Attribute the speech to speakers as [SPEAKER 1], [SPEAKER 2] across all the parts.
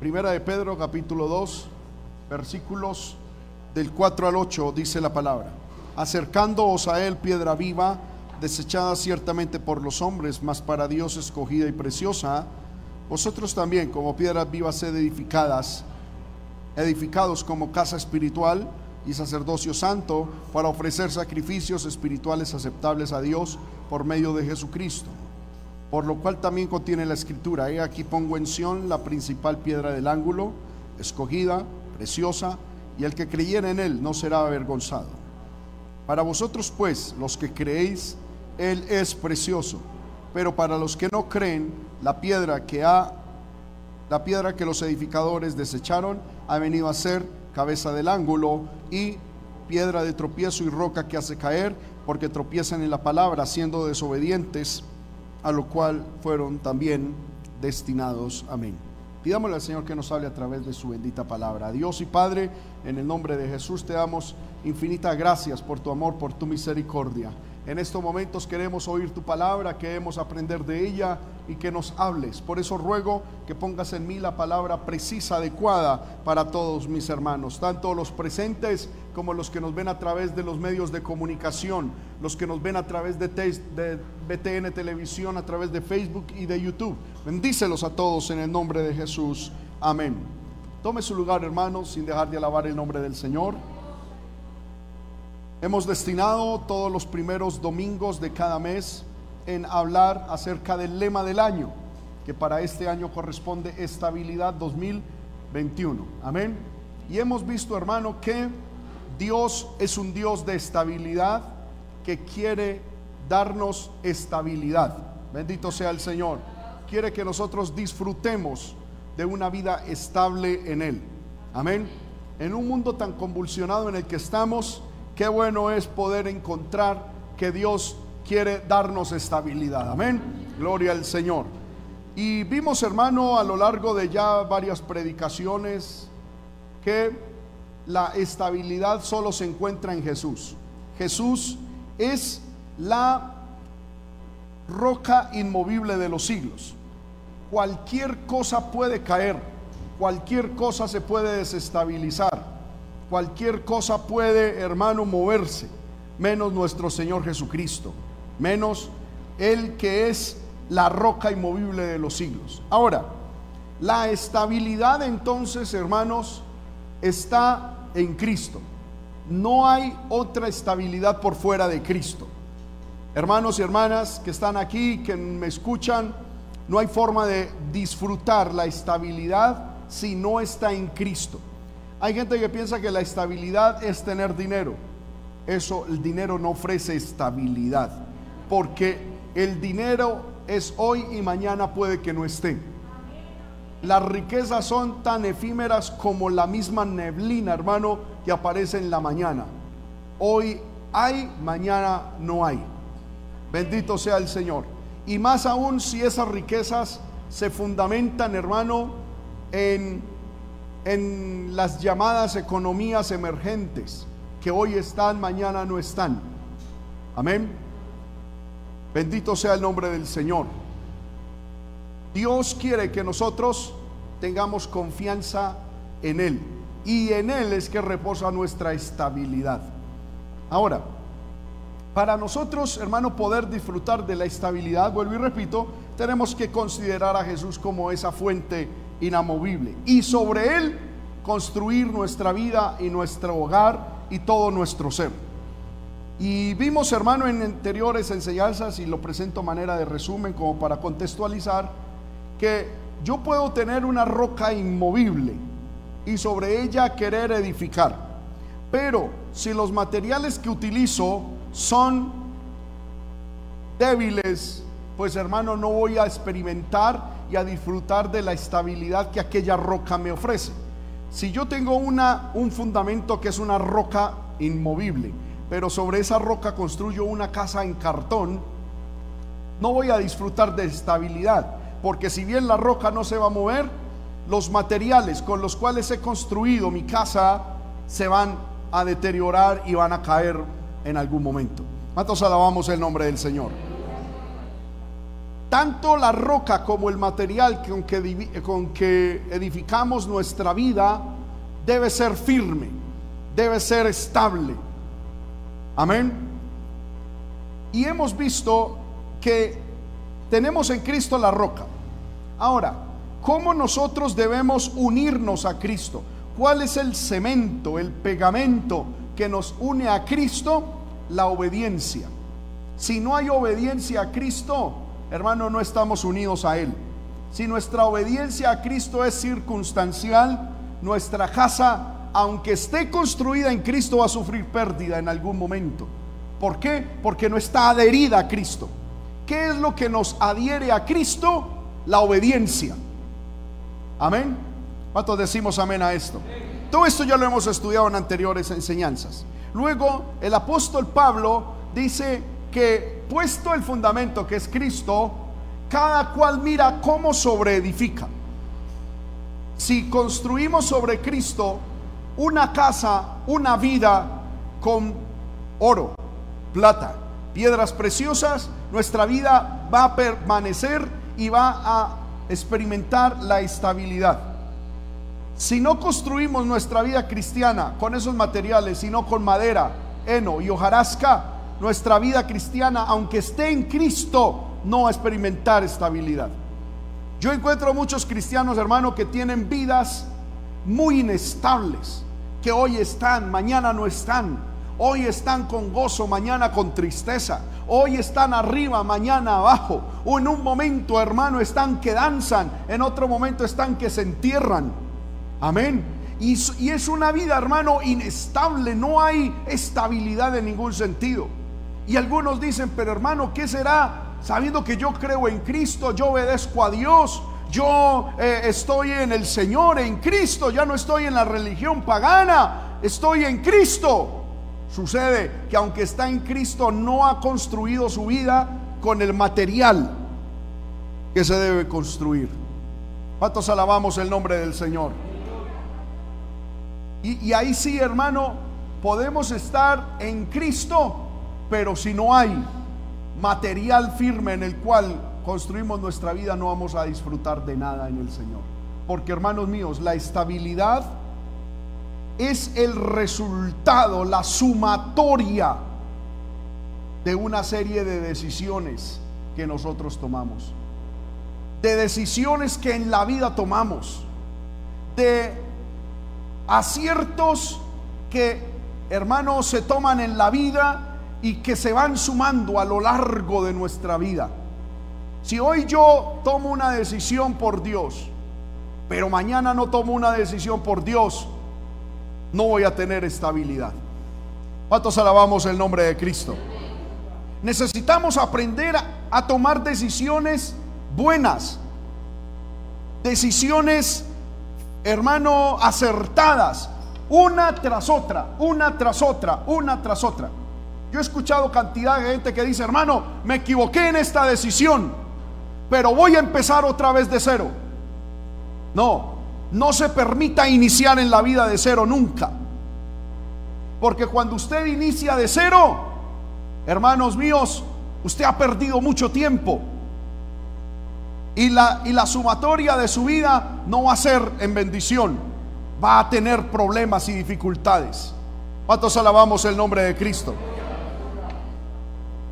[SPEAKER 1] Primera de Pedro, capítulo 2, versículos del 4 al 8, dice la palabra. Acercándoos a él, piedra viva, desechada ciertamente por los hombres, mas para Dios escogida y preciosa, vosotros también, como piedras vivas, sed edificadas, edificados como casa espiritual y sacerdocio santo, para ofrecer sacrificios espirituales aceptables a Dios por medio de Jesucristo. Por lo cual también contiene la escritura, he aquí pongo en Sión la principal piedra del ángulo, escogida, preciosa, y el que creyera en él no será avergonzado. Para vosotros pues, los que creéis, él es precioso, pero para los que no creen, la piedra que ha la piedra que los edificadores desecharon ha venido a ser cabeza del ángulo y piedra de tropiezo y roca que hace caer, porque tropiezan en la palabra, siendo desobedientes, a lo cual fueron también destinados. Amén. Pidámosle al Señor que nos hable a través de su bendita palabra. Dios y Padre, en el nombre de Jesús te damos infinitas gracias por tu amor, por tu misericordia. En estos momentos queremos oír tu palabra, queremos aprender de ella y que nos hables. Por eso ruego que pongas en mí la palabra precisa, adecuada para todos mis hermanos, tanto los presentes como los que nos ven a través de los medios de comunicación, los que nos ven a través de, de BTN Televisión, a través de Facebook y de YouTube. Bendícelos a todos en el nombre de Jesús. Amén. Tome su lugar, hermanos, sin dejar de alabar el nombre del Señor. Hemos destinado todos los primeros domingos de cada mes en hablar acerca del lema del año, que para este año corresponde estabilidad 2021. Amén. Y hemos visto, hermano, que Dios es un Dios de estabilidad que quiere darnos estabilidad. Bendito sea el Señor. Quiere que nosotros disfrutemos de una vida estable en Él. Amén. En un mundo tan convulsionado en el que estamos, Qué bueno es poder encontrar que Dios quiere darnos estabilidad. Amén. Gloria al Señor. Y vimos, hermano, a lo largo de ya varias predicaciones que la estabilidad solo se encuentra en Jesús. Jesús es la roca inmovible de los siglos. Cualquier cosa puede caer, cualquier cosa se puede desestabilizar Cualquier cosa puede, hermano, moverse, menos nuestro Señor Jesucristo, menos el que es la roca inmovible de los siglos. Ahora, la estabilidad entonces, hermanos, está en Cristo. No hay otra estabilidad por fuera de Cristo. Hermanos y hermanas que están aquí, que me escuchan, no hay forma de disfrutar la estabilidad si no está en Cristo. Hay gente que piensa que la estabilidad es tener dinero. Eso, el dinero no ofrece estabilidad, porque el dinero es hoy y mañana puede que no esté. Las riquezas son tan efímeras como la misma neblina, hermano, que aparece en la mañana. Hoy hay, mañana no hay. Bendito sea el Señor. Y más aún si esas riquezas se fundamentan, hermano, en en las llamadas economías emergentes que hoy están, mañana no están. Amén. Bendito sea el nombre del Señor. Dios quiere que nosotros tengamos confianza en Él. Y en Él es que reposa nuestra estabilidad. Ahora, para nosotros, hermano, poder disfrutar de la estabilidad, vuelvo y repito, tenemos que considerar a Jesús como esa fuente inamovible. Y sobre él construir nuestra vida y nuestro hogar y todo nuestro ser. Y vimos, hermano, en anteriores enseñanzas, y lo presento a manera de resumen como para contextualizar, que yo puedo tener una roca inmovible y sobre ella querer edificar. Pero si los materiales que utilizo son débiles, pues hermano, no voy a experimentar y a disfrutar de la estabilidad que aquella roca me ofrece. Si yo tengo una, un fundamento que es una roca inmovible, pero sobre esa roca construyo una casa en cartón, no voy a disfrutar de estabilidad, porque si bien la roca no se va a mover, los materiales con los cuales he construido mi casa se van a deteriorar y van a caer en algún momento. ¿Cuántos alabamos el nombre del Señor? Tanto la roca como el material con que, edificamos nuestra vida debe ser firme, debe ser estable. Amén. Y hemos visto que tenemos en Cristo la roca. Ahora, ¿cómo nosotros debemos unirnos a Cristo? ¿Cuál es el cemento, el pegamento que nos une a Cristo? La obediencia. Si no hay obediencia a Cristo, hermano, no estamos unidos a Él. Si nuestra obediencia a Cristo es circunstancial, nuestra casa, aunque esté construida en Cristo, va a sufrir pérdida en algún momento. ¿Por qué? Porque no está adherida a Cristo. ¿Qué es lo que nos adhiere a Cristo? La obediencia. Amén. ¿Cuántos decimos amén a esto? Todo esto ya lo hemos estudiado en anteriores enseñanzas. Luego el apóstol Pablo dice que puesto el fundamento que es Cristo, cada cual mira cómo sobreedifica. Si construimos sobre Cristo una casa, una vida con oro, plata, piedras preciosas, nuestra vida va a permanecer y va a experimentar la estabilidad. Si no construimos nuestra vida cristiana con esos materiales, sino con madera, heno y hojarasca, nuestra vida cristiana, aunque esté en Cristo, no a experimentar estabilidad. Yo encuentro muchos cristianos, hermano, que tienen vidas muy inestables, que hoy están, mañana no están, hoy están con gozo, mañana con tristeza, hoy están arriba, mañana abajo, o en un momento, hermano, están que danzan, en otro momento están que se entierran. Amén. Y, y es una vida, hermano, inestable, no hay estabilidad en ningún sentido. Y algunos dicen, pero hermano, ¿qué será? Sabiendo que yo creo en Cristo, yo obedezco a Dios, yo eh, estoy en el Señor, en Cristo, ya no estoy en la religión pagana, estoy en Cristo. Sucede que aunque está en Cristo, no ha construido su vida con el material que se debe construir. ¿Cuántos alabamos el nombre del Señor? Y, y ahí sí, hermano, podemos estar en Cristo, pero si no hay material firme en el cual construimos nuestra vida, no vamos a disfrutar de nada en el Señor. Porque hermanos míos, la estabilidad es el resultado, la sumatoria de una serie de decisiones que nosotros tomamos. De decisiones que en la vida tomamos. De aciertos que, hermanos, se toman en la vida y que se van sumando a lo largo de nuestra vida. Si hoy yo tomo una decisión por Dios, pero mañana no tomo una decisión por Dios, no voy a tener estabilidad. ¿Cuántos alabamos el nombre de Cristo? Necesitamos aprender a, tomar decisiones buenas, decisiones, hermano, acertadas, una tras otra, una tras otra, una tras otra. Yo he escuchado cantidad de gente que dice, hermano, me equivoqué en esta decisión, pero voy a empezar otra vez de cero. No, no se permita iniciar en la vida de cero nunca. Porque cuando usted inicia de cero, hermanos míos, usted ha perdido mucho tiempo. Y la, y la sumatoria de su vida no va a ser en bendición, va a tener problemas y dificultades. ¿Cuántos alabamos el nombre de Cristo?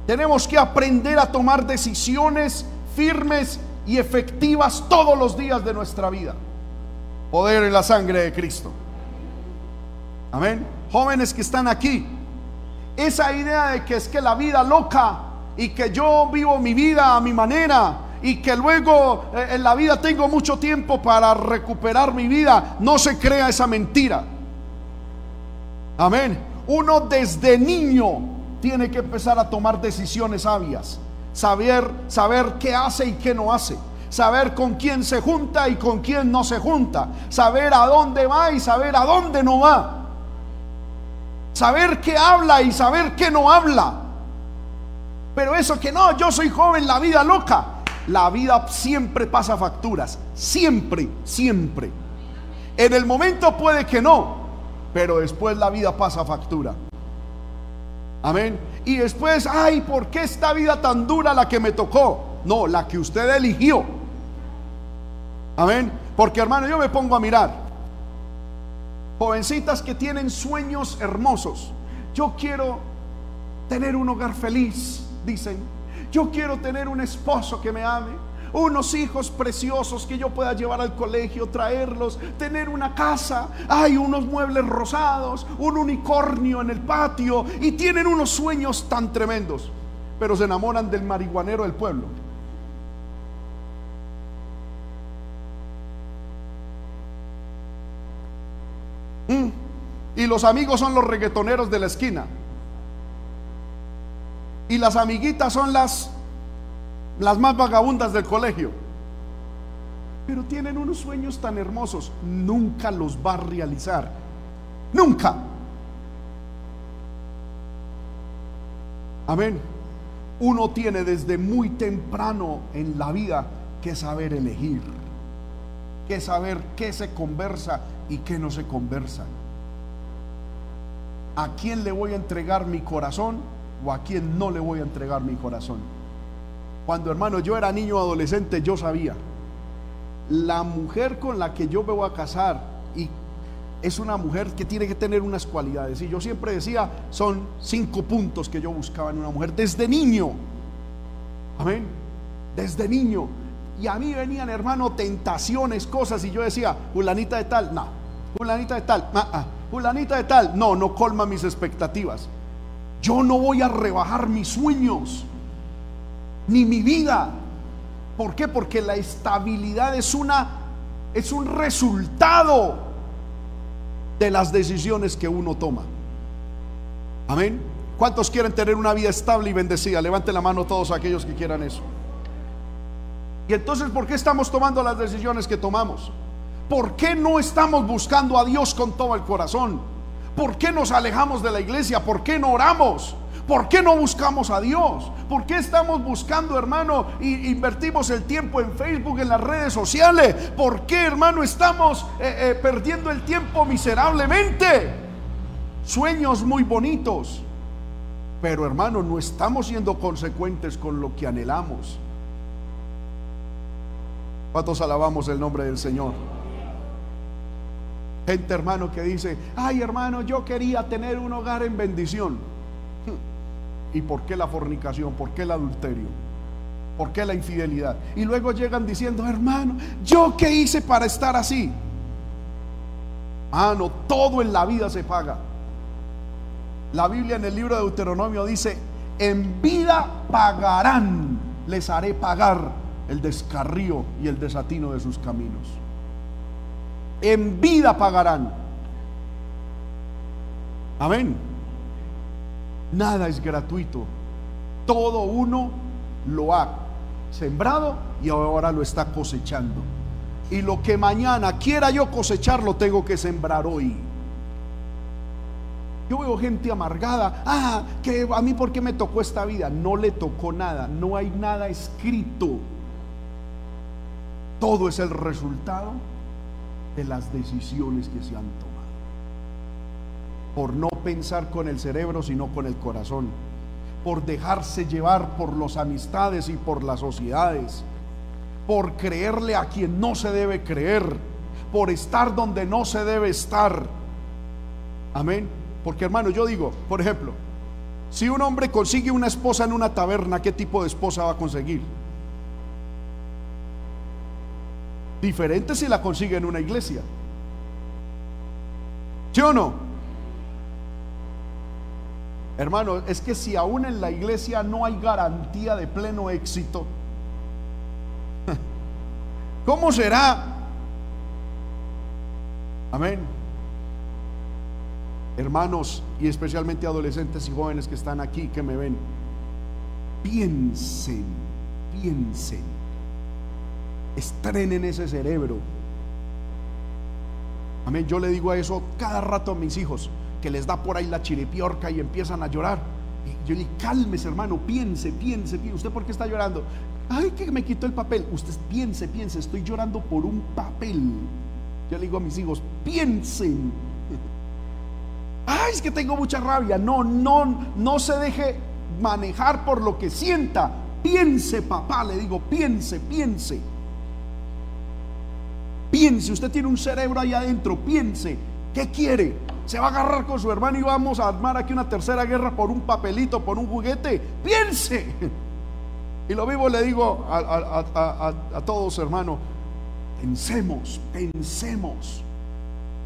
[SPEAKER 1] Tenemos que aprender a tomar decisiones firmes y efectivas todos los días de nuestra vida. Poder en la sangre de Cristo. Amén. Jóvenes que están aquí, esa idea de que es que la vida loca y que yo vivo mi vida a mi manera y que luego eh, en la vida tengo mucho tiempo para recuperar mi vida, no se crea esa mentira. Amén. Uno desde niño tiene que empezar a tomar decisiones sabias, saber, saber qué hace y qué no hace, saber con quién se junta y con quién no se junta, saber a dónde va y saber a dónde no va, saber qué habla y saber qué no habla. Pero eso que no, yo soy joven, la vida loca, la vida siempre pasa facturas, siempre, siempre. En el momento puede que no, pero después la vida pasa factura. Amén. Y después, ay, ¿por qué esta vida tan dura la que me tocó? no, la que usted eligió. Amén. Porque hermano, yo me pongo a mirar. Jovencitas que tienen sueños hermosos. Yo quiero tener un hogar feliz, dicen. Yo quiero tener un esposo que me ame unos hijos preciosos que yo pueda llevar al colegio, traerlos, tener una casa, hay unos muebles rosados, un unicornio en el patio y tienen unos sueños tan tremendos, pero se enamoran del marihuanero del pueblo. Mm. Y los amigos son los reggaetoneros de la esquina. Y las amiguitas son las las más vagabundas del colegio. Pero tienen unos sueños tan hermosos, nunca los va a realizar. Nunca. Amén. Uno tiene desde muy temprano en la vida que saber elegir, que saber qué se conversa y qué no se conversa. ¿A quién le voy a entregar mi corazón o a quién no le voy a entregar mi corazón? Cuando hermano yo era niño adolescente, yo sabía, la mujer con la que yo me voy a casar y es una mujer que tiene que tener unas cualidades. Y yo siempre decía, son cinco puntos que yo buscaba en una mujer desde niño. Amén. Desde niño. Y a mí venían, hermano, tentaciones, cosas, y yo decía, Julanita de tal, no. Julanita de tal, ah, ah. Julanita de tal, no, no colma mis expectativas. Yo no voy a rebajar mis sueños ni mi vida. ¿Por qué? Porque la estabilidad es una es un resultado de las decisiones que uno toma. Amén. ¿Cuántos quieren tener una vida estable y bendecida? Levante la mano todos aquellos que quieran eso. Y entonces, ¿por qué estamos tomando las decisiones que tomamos? ¿Por qué no estamos buscando a Dios con todo el corazón? ¿Por qué nos alejamos de la iglesia? ¿Por qué no oramos? ¿Por qué no buscamos a Dios? ¿Por qué estamos buscando, hermano, y invertimos el tiempo en Facebook, en las redes sociales? ¿Por qué, hermano, estamos eh, eh, perdiendo el tiempo miserablemente? Sueños muy bonitos, pero hermano, no estamos siendo consecuentes con lo que anhelamos. ¿Cuántos alabamos el nombre del Señor? Gente, hermano, que dice, ay, hermano, yo quería tener un hogar en bendición. ¿Y por qué la fornicación? ¿Por qué el adulterio? ¿Por qué la infidelidad? Y luego llegan diciendo, hermano, ¿yo qué hice para estar así? Mano, todo en la vida se paga. La Biblia en el libro de Deuteronomio dice, en vida pagarán, les haré pagar el descarrío y el desatino de sus caminos. En vida pagarán. Amén. Nada es gratuito. Todo uno lo ha sembrado y ahora lo está cosechando. Y lo que mañana quiera yo cosechar, lo tengo que sembrar hoy. Yo veo gente amargada. Ah, que a mí por qué me tocó esta vida. No le tocó nada. No hay nada escrito. Todo es el resultado de las decisiones que se han tomado por no pensar con el cerebro, sino con el corazón, por dejarse llevar por las amistades y por las sociedades, por creerle a quien no se debe creer, por estar donde no se debe estar. Amén. Porque hermano, yo digo, por ejemplo, si un hombre consigue una esposa en una taberna, ¿qué tipo de esposa va a conseguir? Diferente si la consigue en una iglesia. ¿Sí o no? Hermano, es que si aún en la iglesia no hay garantía de pleno éxito, ¿cómo será? Amén. Hermanos y especialmente adolescentes y jóvenes que están aquí, que me ven, piensen, piensen, estrenen ese cerebro. Amén. Yo le digo a eso cada rato a mis hijos que les da por ahí la chiripiorca y empiezan a llorar. Y yo le cálmese hermano, piense, piense, piense. ¿Usted por qué está llorando? Ay, que me quitó el papel. Usted piense, piense, estoy llorando por un papel. Yo le digo a mis hijos, piensen. Ay, es que tengo mucha rabia. No, no, no se deje manejar por lo que sienta. Piense, papá, le digo, piense, piense. Piense, usted tiene un cerebro ahí adentro, piense, ¿qué quiere? ¿Se va a agarrar con su hermano y vamos a armar aquí una tercera guerra por un papelito, por un juguete? Piense. Y lo vivo le digo a, todos, hermano, pensemos, pensemos.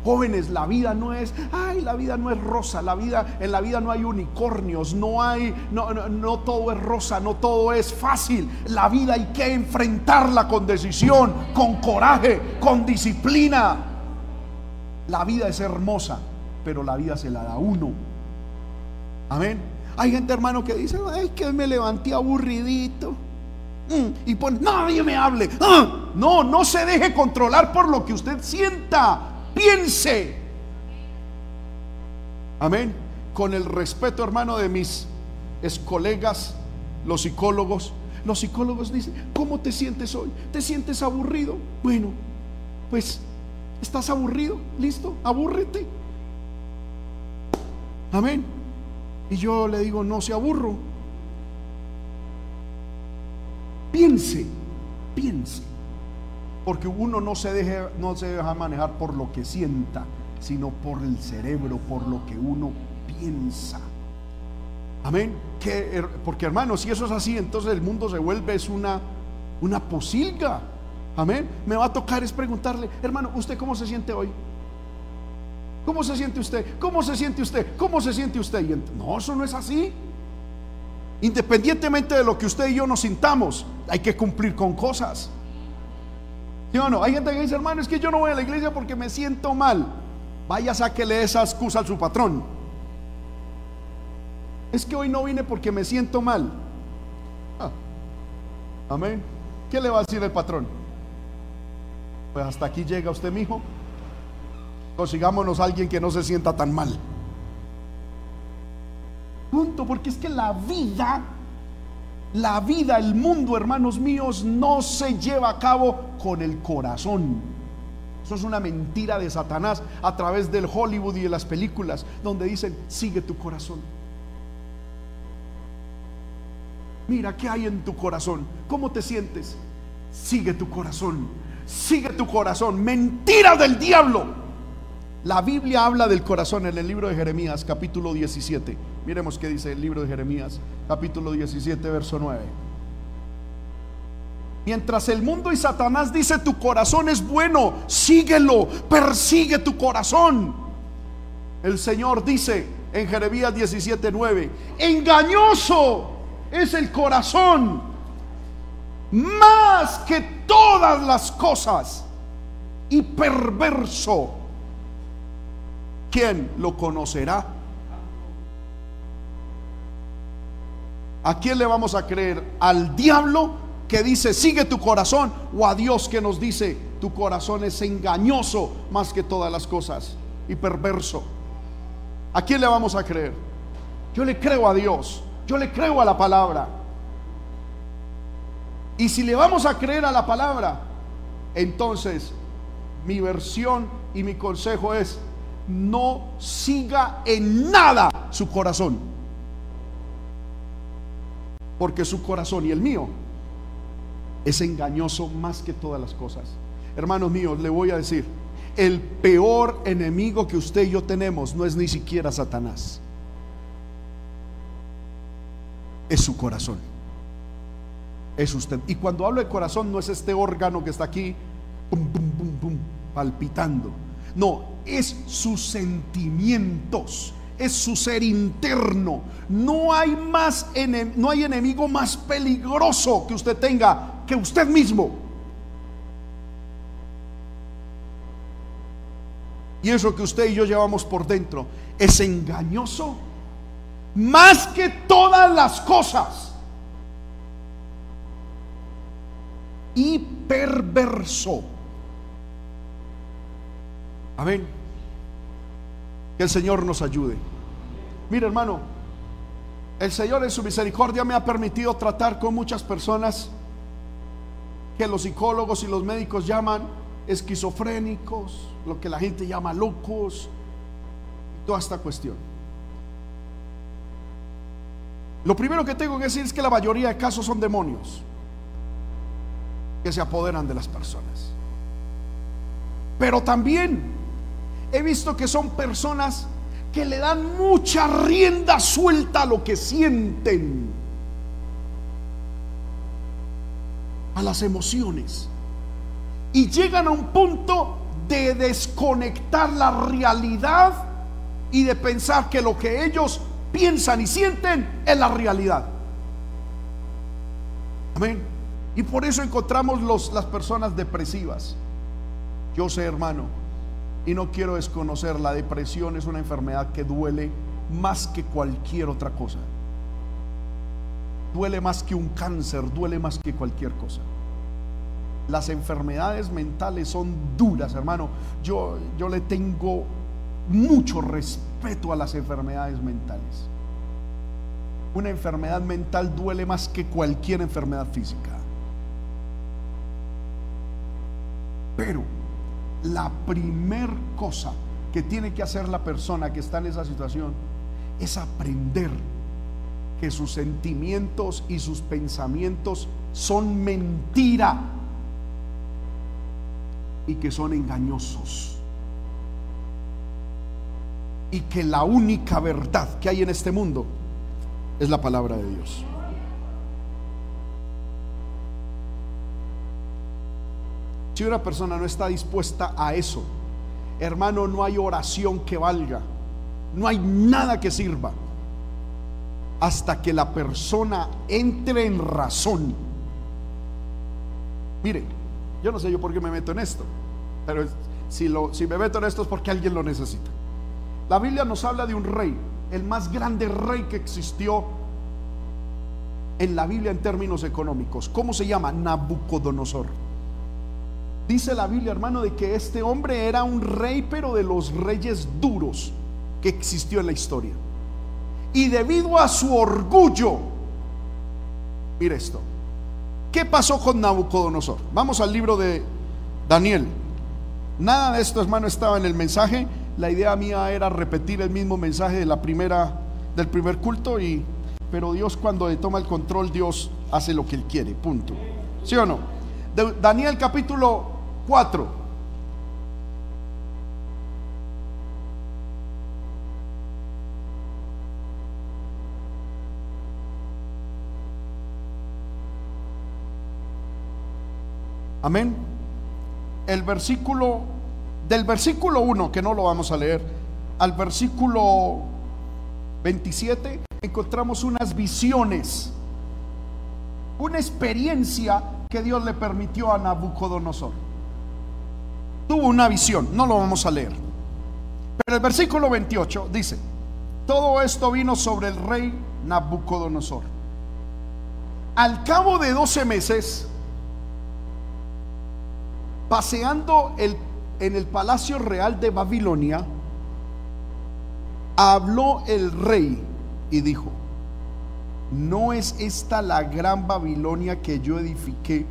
[SPEAKER 1] Jóvenes, la vida no es, ay, la vida no es rosa, la vida, en la vida no hay unicornios, no hay, no, no, todo es rosa, no todo es fácil. La vida hay que enfrentarla con decisión, con coraje, con disciplina. La vida es hermosa, pero la vida se la da uno. Amén. Hay gente, hermano, que dice, ay, que me levanté aburridito. Mm, y pone, nadie me hable. Ah, no, no se deje controlar por lo que usted sienta piense. Amén. Con el respeto, hermano, de mis colegas, los psicólogos. Los psicólogos dicen, ¿cómo te sientes hoy? ¿Te sientes aburrido? Bueno, pues, ¿estás aburrido? ¿Listo? Abúrrete. Amén. Y yo le digo, no se aburro. Piense, piense. Porque uno no se, deje, no se deja manejar por lo que sienta, sino por el cerebro, por lo que uno piensa. Amén. Que, porque hermano, si eso es así, entonces el mundo se vuelve es una, una posilga. Amén. Me va a tocar es preguntarle, hermano, ¿usted cómo se siente hoy? ¿Cómo se siente usted? ¿Cómo se siente usted? ¿Cómo se siente usted? No, eso no es así. Independientemente de lo que usted y yo nos sintamos, hay que cumplir con cosas. ¿Sí o no? Hay gente que dice, hermano, es que yo no voy a la iglesia porque me siento mal. Vaya, sáquele esa excusa a su patrón. Es que hoy no vine porque me siento mal. Ah, amén. ¿Qué le va a decir el patrón? Pues hasta aquí llega usted, mijo. Consigámonos a alguien que no se sienta tan mal. Punto, porque es que la vida la vida, el mundo, hermanos míos, no se lleva a cabo con el corazón. Eso es una mentira de Satanás a través del Hollywood y de las películas, donde dicen, sigue tu corazón. Mira, ¿qué hay en tu corazón? ¿Cómo te sientes? Sigue tu corazón. Sigue tu corazón. Mentira del diablo. La Biblia habla del corazón en el libro de Jeremías, capítulo 17. Miremos qué dice el libro de Jeremías, capítulo 17, verso 9. Mientras el mundo y Satanás dice tu corazón es bueno, síguelo, persigue tu corazón. El Señor dice en Jeremías 17, 9, engañoso es el corazón más que todas las cosas y perverso ¿quién lo conocerá? ¿A quién le vamos a creer? ¿Al diablo que dice, sigue tu corazón? ¿O a Dios que nos dice, tu corazón es engañoso más que todas las cosas y perverso? ¿A quién le vamos a creer? Yo le creo a Dios, yo le creo a la palabra. Y si le vamos a creer a la palabra, entonces mi versión y mi consejo es, no siga en nada su corazón. Porque su corazón y el mío es engañoso más que todas las cosas. Hermanos míos, le voy a decir, el peor enemigo que usted y yo tenemos no es ni siquiera Satanás. Es su corazón. Es usted. Y cuando hablo de corazón no es este órgano que está aquí, palpitando. No, es sus sentimientos, es su ser interno. No hay más no hay enemigo más peligroso que usted tenga que usted mismo. Y eso que usted y yo llevamos por dentro es engañoso más que todas las cosas. Y perverso. Amén. Que el Señor nos ayude. Mira, hermano, el Señor en su misericordia me ha permitido tratar con muchas personas que los psicólogos y los médicos llaman esquizofrénicos, lo que la gente llama locos, toda esta cuestión. Lo primero que tengo que decir es que la mayoría de casos son demonios que se apoderan de las personas. Pero también he visto que son personas que le dan mucha rienda suelta a lo que sienten, a las emociones. Y llegan a un punto de desconectar la realidad y de pensar que lo que ellos piensan y sienten es la realidad. Amén. Y por eso encontramos las personas depresivas. Yo sé, hermano, y no quiero desconocer, la depresión es una enfermedad que duele más que cualquier otra cosa. Duele más que un cáncer, duele más que cualquier cosa. Las enfermedades mentales son duras, hermano. Yo, yo le tengo mucho respeto a las enfermedades mentales. Una enfermedad mental duele más que cualquier enfermedad física. Pero la primer cosa que tiene que hacer la persona que está en esa situación es aprender que sus sentimientos y sus pensamientos son mentira y que son engañosos. Y que la única verdad que hay en este mundo es la palabra de Dios. Si una persona no está dispuesta a eso, hermano, no hay oración que valga, no hay nada que sirva hasta que la persona entre en razón. Mire, yo no sé yo por qué me meto en esto, pero si, si me meto en esto es porque alguien lo necesita. La Biblia nos habla de un rey, el más grande rey que existió en la Biblia en términos económicos. ¿Cómo se llama? Nabucodonosor. Dice la Biblia, hermano, de que este hombre era un rey, pero de los reyes duros que existió en la historia. Y debido a su orgullo, mire esto, ¿qué pasó con Nabucodonosor? Vamos al libro de Daniel. Nada de esto, hermano, estaba en el mensaje. La idea mía era repetir el mismo mensaje de la primera, del primer culto, y, pero Dios cuando le toma el control, Dios hace lo que Él quiere, punto. ¿Sí o no? Daniel capítulo 4. Amén. El versículo, del versículo 1, que no lo vamos a leer, al versículo 27, encontramos unas visiones, una experiencia que Dios le permitió a Nabucodonosor tuvo una visión, no lo vamos a leer. Pero el versículo 28 dice, todo esto vino sobre el rey Nabucodonosor. Al cabo de 12 meses, paseando en el palacio real de Babilonia, habló el rey y dijo, ¿no es esta la gran Babilonia que yo edifiqué?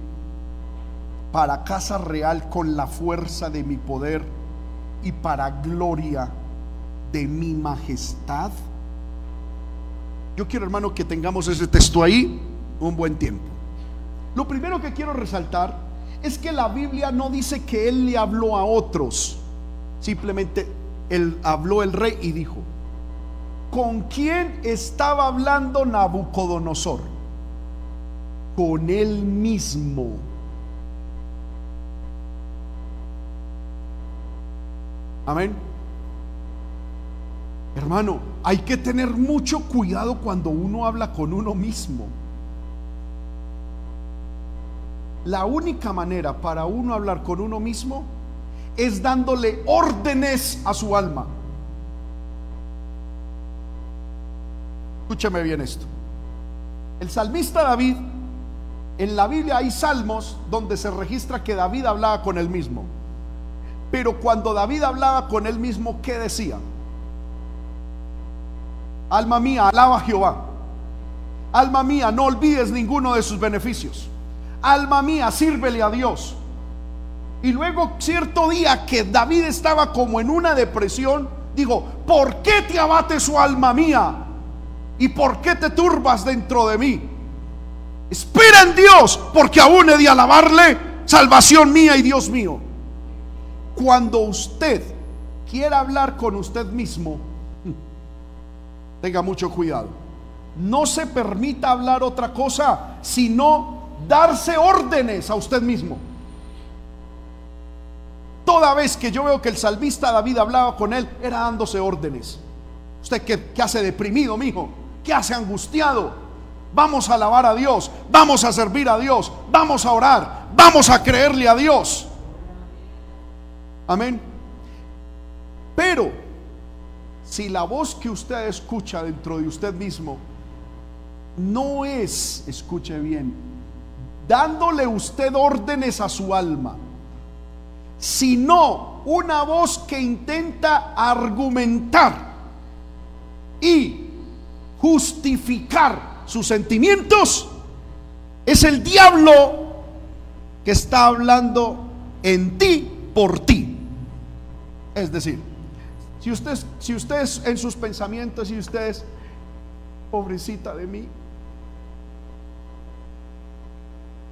[SPEAKER 1] Para casa real con la fuerza de mi poder y para gloria de mi majestad. Yo quiero, hermano, que tengamos ese texto ahí un buen tiempo. Lo primero que quiero resaltar es que la Biblia no dice que él le habló a otros, simplemente él habló el rey y dijo, ¿con quién estaba hablando Nabucodonosor? Con él mismo. Amén. Hermano, hay que tener mucho cuidado cuando uno habla con uno mismo. La única manera para uno hablar con uno mismo es dándole órdenes a su alma. Escúcheme bien esto. El salmista David, en la Biblia hay salmos donde se registra que David hablaba con él mismo. Pero cuando David hablaba con él mismo, ¿qué decía? Alma mía, alaba a Jehová. Alma mía, no olvides ninguno de sus beneficios. Alma mía, sírvele a Dios. Y luego cierto día que David estaba como en una depresión, digo, ¿por qué te abate su alma mía? ¿Y por qué te turbas dentro de mí? Espera en Dios, porque aún he de alabarle, salvación mía y Dios mío. Cuando usted quiera hablar con usted mismo, tenga mucho cuidado. No se permita hablar otra cosa, sino darse órdenes a usted mismo. Toda vez que yo veo que el salmista David hablaba con él, era dándose órdenes. Usted que, hace deprimido, mijo, que hace angustiado. Vamos a alabar a Dios, vamos a servir a Dios, vamos a orar, vamos a creerle a Dios. Amén. Pero si la voz que usted escucha dentro de usted mismo no es, escuche bien, dándole usted órdenes a su alma, sino una voz que intenta argumentar y justificar sus sentimientos, es el diablo que está hablando en ti por ti. Es decir, si usted, si usted en sus pensamientos y ustedes, pobrecita de mí,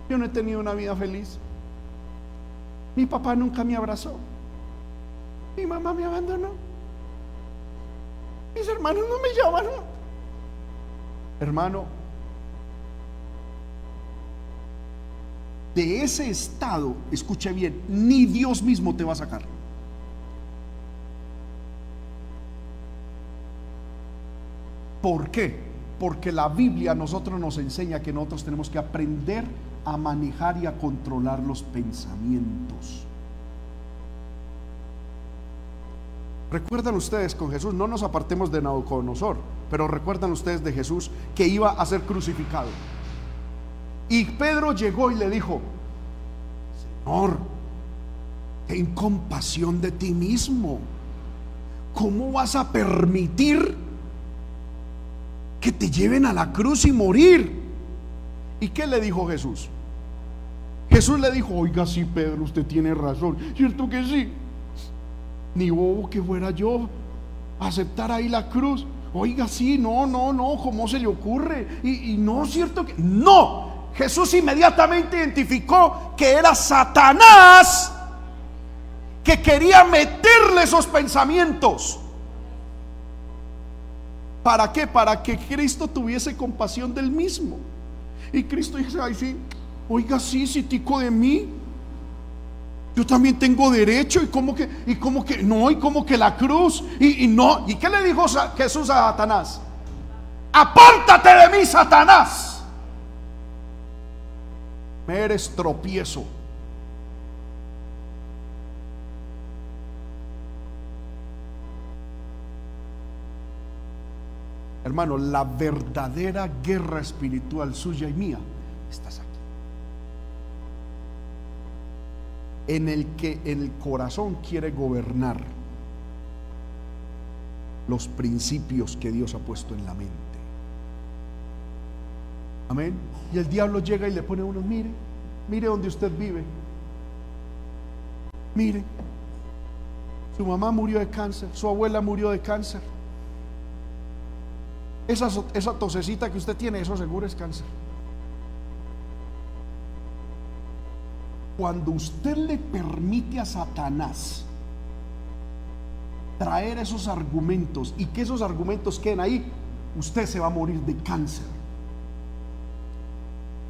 [SPEAKER 1] yo no he tenido una vida feliz. Mi papá nunca me abrazó. Mi mamá me abandonó. Mis hermanos no me llamaron. Hermano, de ese estado, escuche bien, ni Dios mismo te va a sacar. ¿Por qué? Porque la Biblia a nosotros nos enseña que nosotros tenemos que aprender a manejar y a controlar los pensamientos. Recuerdan ustedes con Jesús, no nos apartemos de Nabucodonosor, pero recuerdan ustedes de Jesús que iba a ser crucificado. Y Pedro llegó y le dijo, Señor, ten compasión de ti mismo. ¿Cómo vas a permitir que te lleven a la cruz y morir? ¿Y qué le dijo Jesús? Jesús le dijo, oiga, sí, Pedro, usted tiene razón. ¿Cierto que sí? Ni bobo que fuera yo aceptar ahí la cruz. Oiga, sí, no, no, no, ¿cómo se le ocurre? Y, y no, ¿cierto que? No, Jesús inmediatamente identificó que era Satanás que quería meterle esos pensamientos. ¿Para qué? Para que Cristo tuviese compasión del mismo. Y Cristo dice, ay, sí, oiga, sí, si tico de mí, yo también tengo derecho y como que, y como que, no, y como que la cruz, y, y no, ¿y qué le dijo Jesús a Satanás? Apártate de mí, Satanás. Me eres tropiezo. Hermano, la verdadera guerra espiritual suya y mía estás aquí. En el que el corazón quiere gobernar los principios que Dios ha puesto en la mente. Amén. Y el diablo llega y le pone a uno, mire, mire donde usted vive. Mire, su mamá murió de cáncer, su abuela murió de cáncer. Esa, esa tosecita que usted tiene, eso seguro es cáncer. Cuando usted le permite a Satanás traer esos argumentos y que esos argumentos queden ahí, usted se va a morir de cáncer.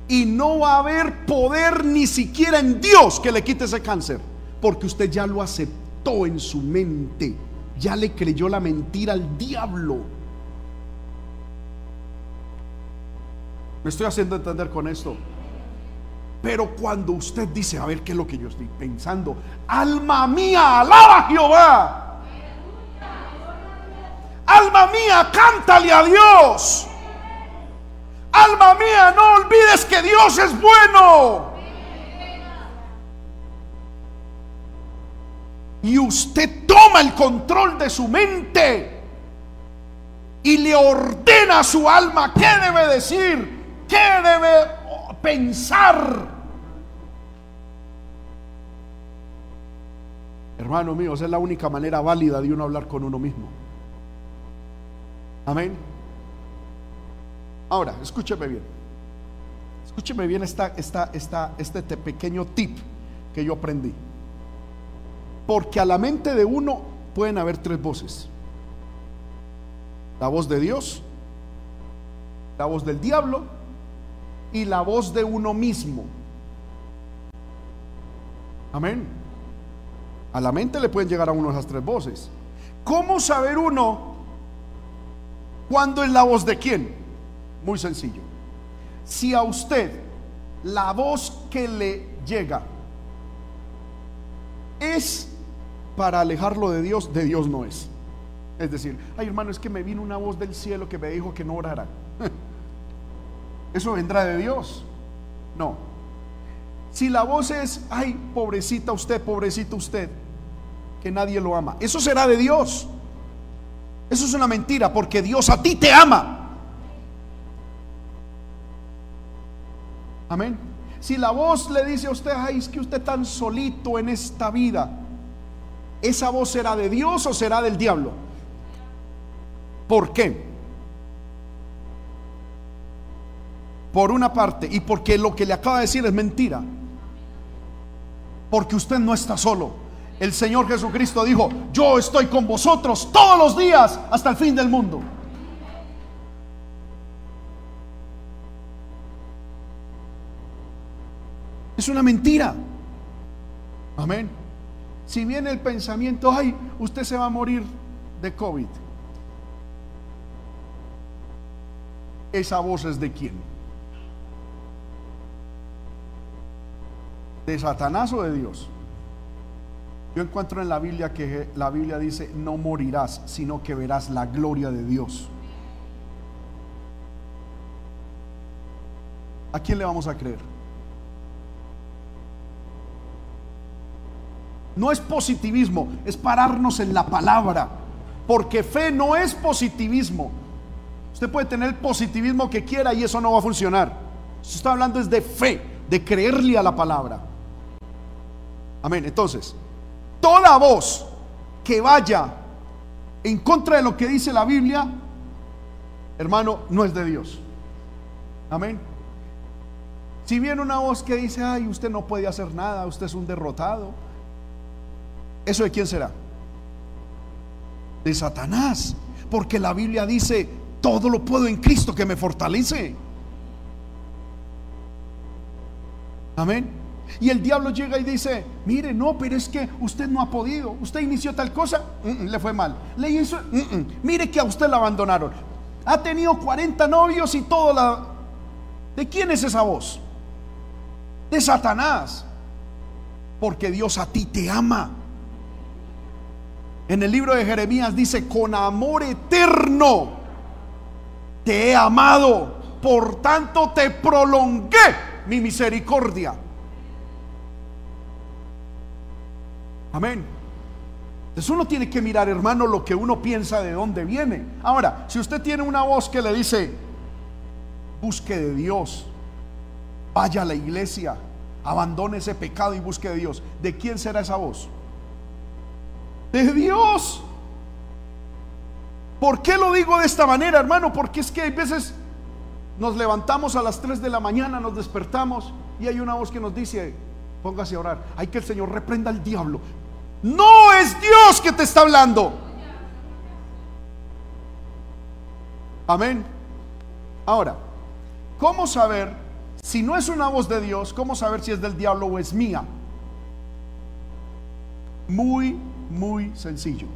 [SPEAKER 1] Y no va a haber poder ni siquiera en Dios que le quite ese cáncer, porque usted ya lo aceptó en su mente, ya le creyó la mentira al diablo. Me estoy haciendo entender con esto. Pero cuando usted dice, a ver qué es lo que yo estoy pensando, alma mía, alaba a Jehová. Alma mía, cántale a Dios. Alma mía, no olvides que Dios es bueno. Y usted toma el control de su mente y le ordena a su alma qué debe decir, ¿Qué debe pensar? Hermano mío, esa es la única manera válida de uno hablar con uno mismo. Amén. Ahora, escúcheme bien. Escúcheme bien esta, esta, esta, este pequeño tip que yo aprendí. Porque a la mente de uno pueden haber tres voces. La voz de Dios, la voz del diablo y la voz de uno mismo. Amén. A la mente le pueden llegar a uno esas tres voces. ¿Cómo saber uno cuándo es la voz de quién? Muy sencillo. Si a usted la voz que le llega es para alejarlo de Dios, de Dios no es. Es decir, ay hermano, es que me vino una voz del cielo que me dijo que no orara. ¿Eso vendrá de Dios? No. Si la voz es, ay, pobrecita usted, pobrecito usted, que nadie lo ama, eso será de Dios. Eso es una mentira, porque Dios a ti te ama. Amén. Si la voz le dice a usted, ay, es que usted tan solito en esta vida, ¿esa voz será de Dios o será del diablo? ¿Por qué? Por una parte, y porque lo que le acaba de decir es mentira. Porque usted no está solo. El Señor Jesucristo dijo, yo estoy con vosotros todos los días hasta el fin del mundo. Es una mentira. Amén. Si viene el pensamiento, ay, usted se va a morir de COVID. ¿Esa voz es de quién? ¿De Satanás o de Dios? Yo encuentro en la Biblia que la Biblia dice, no morirás, sino que verás la gloria de Dios. ¿A quién le vamos a creer? No es positivismo, es pararnos en la palabra. Porque fe no es positivismo. Usted puede tener el positivismo que quiera y eso no va a funcionar. Se está hablando es de fe, de creerle a la palabra. Amén. Entonces, toda voz que vaya en contra de lo que dice la Biblia, hermano, no es de Dios. Amén. Si viene una voz que dice, ay, usted no puede hacer nada, usted es un derrotado, ¿eso de quién será? De Satanás. Porque la Biblia dice, todo lo puedo en Cristo que me fortalece. Amén. Y el diablo llega y dice, mire, no, pero es que usted no ha podido. Usted inició tal cosa, mm, mm, le fue mal. Le hizo, mm, mire que a usted la abandonaron. Ha tenido 40 novios y todo la... ¿De quién es esa voz? De Satanás. Porque Dios a ti te ama. En el libro de Jeremías dice, con amor eterno te he amado, por tanto te prolongué mi misericordia. Amén. Entonces uno tiene que mirar, hermano, lo que uno piensa de dónde viene. Ahora, si usted tiene una voz que le dice, busque de Dios, vaya a la iglesia, abandone ese pecado y busque de Dios, ¿de quién será esa voz? De Dios. ¿Por qué lo digo de esta manera, hermano? Porque es que hay veces nos levantamos a las 3 de la mañana, nos despertamos y hay una voz que nos dice, póngase a orar, hay que el Señor reprenda al diablo. No es Dios que te está hablando. Amén. Ahora, ¿cómo saber si no es una voz de Dios? ¿Cómo saber si es del diablo o es mía? Muy, muy sencillo.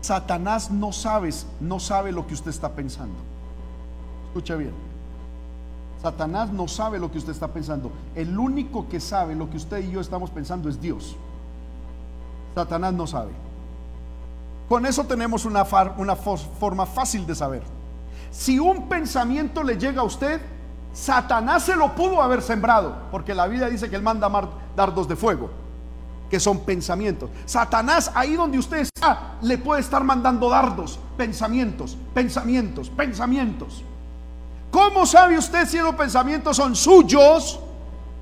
[SPEAKER 1] Satanás no sabes, no sabe lo que usted está pensando. Escucha bien. Satanás no sabe lo que usted está pensando. El único que sabe lo que usted y yo estamos pensando es Dios. Satanás no sabe. Con eso tenemos una, forma fácil de saber. Si un pensamiento le llega a usted, Satanás se lo pudo haber sembrado, porque la Biblia dice que él manda dardos de fuego que son pensamientos. Satanás, ahí donde usted está, le puede estar mandando dardos, pensamientos, pensamientos, pensamientos. ¿Cómo sabe usted si los pensamientos son suyos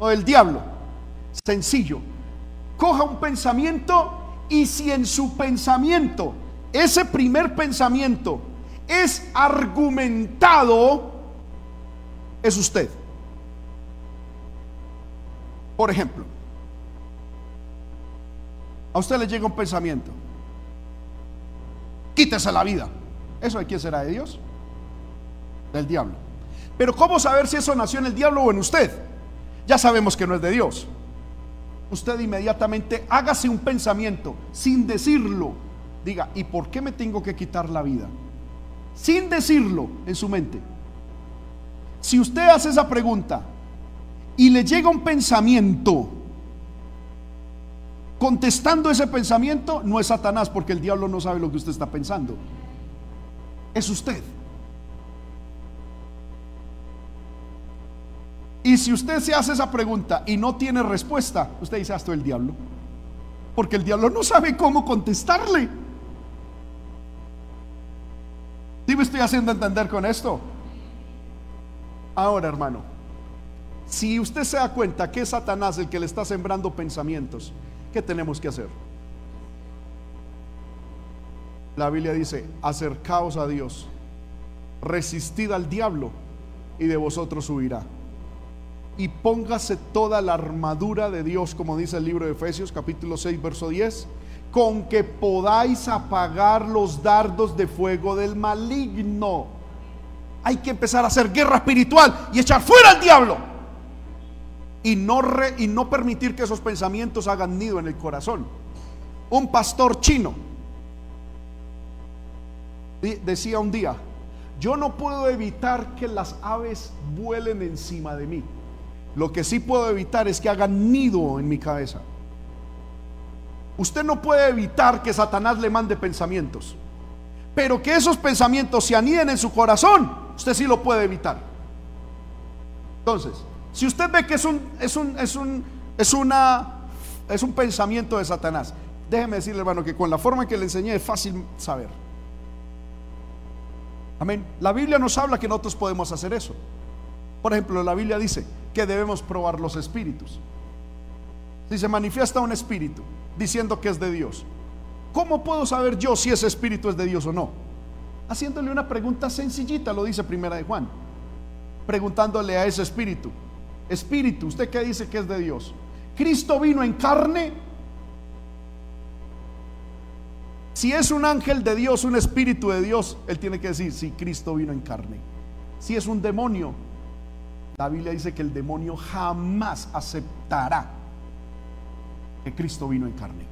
[SPEAKER 1] o del diablo? Sencillo. Coja un pensamiento y si en su pensamiento, ese primer pensamiento, es argumentado es usted. Por ejemplo, a usted le llega un pensamiento. Quítese la vida. ¿Eso de quién será? ¿De Dios? Del diablo. Pero ¿cómo saber si eso nació en el diablo o en usted? Ya sabemos que no es de Dios. Usted inmediatamente hágase un pensamiento sin decirlo. Diga, ¿y por qué me tengo que quitar la vida? Sin decirlo en su mente. Si usted hace esa pregunta y le llega un pensamiento, contestando ese pensamiento, no es Satanás porque el diablo no sabe lo que usted está pensando. Es usted. Y si usted se hace esa pregunta y no tiene respuesta, usted dice, hasta ah, el diablo. Porque el diablo no sabe cómo contestarle. ¿Sí me estoy haciendo entender con esto? Ahora, hermano, si usted se da cuenta que es Satanás el que le está sembrando pensamientos, ¿qué tenemos que hacer? La Biblia dice, acercaos a Dios, resistid al diablo y de vosotros huirá. Y póngase toda la armadura de Dios, como dice el libro de Efesios capítulo 6, verso 10, con que podáis apagar los dardos de fuego del maligno hay que empezar a hacer guerra espiritual y echar fuera al diablo. Y no, y no permitir que esos pensamientos hagan nido en el corazón. Un pastor chino decía un día, yo no puedo evitar que las aves vuelen encima de mí. Lo que sí puedo evitar es que hagan nido en mi cabeza. Usted no puede evitar que Satanás le mande pensamientos, pero que esos pensamientos se aniden en su corazón usted sí lo puede evitar. Entonces, si usted ve que es un, es un, es un, es una, es un pensamiento de Satanás, déjeme decirle, hermano, que con la forma que le enseñé es fácil saber. Amén. La Biblia nos habla que nosotros podemos hacer eso. Por ejemplo, la Biblia dice que debemos probar los espíritus. Si se manifiesta un espíritu diciendo que es de Dios, ¿cómo puedo saber yo si ese espíritu es de Dios o no? haciéndole una pregunta sencillita, lo dice Primera de Juan, preguntándole a ese espíritu, espíritu, ¿usted qué dice que es de Dios? ¿Cristo vino en carne? Si es un ángel de Dios, un espíritu de Dios, él tiene que decir, si Cristo vino en carne. Si es un demonio, la Biblia dice que el demonio jamás aceptará que Cristo vino en carne.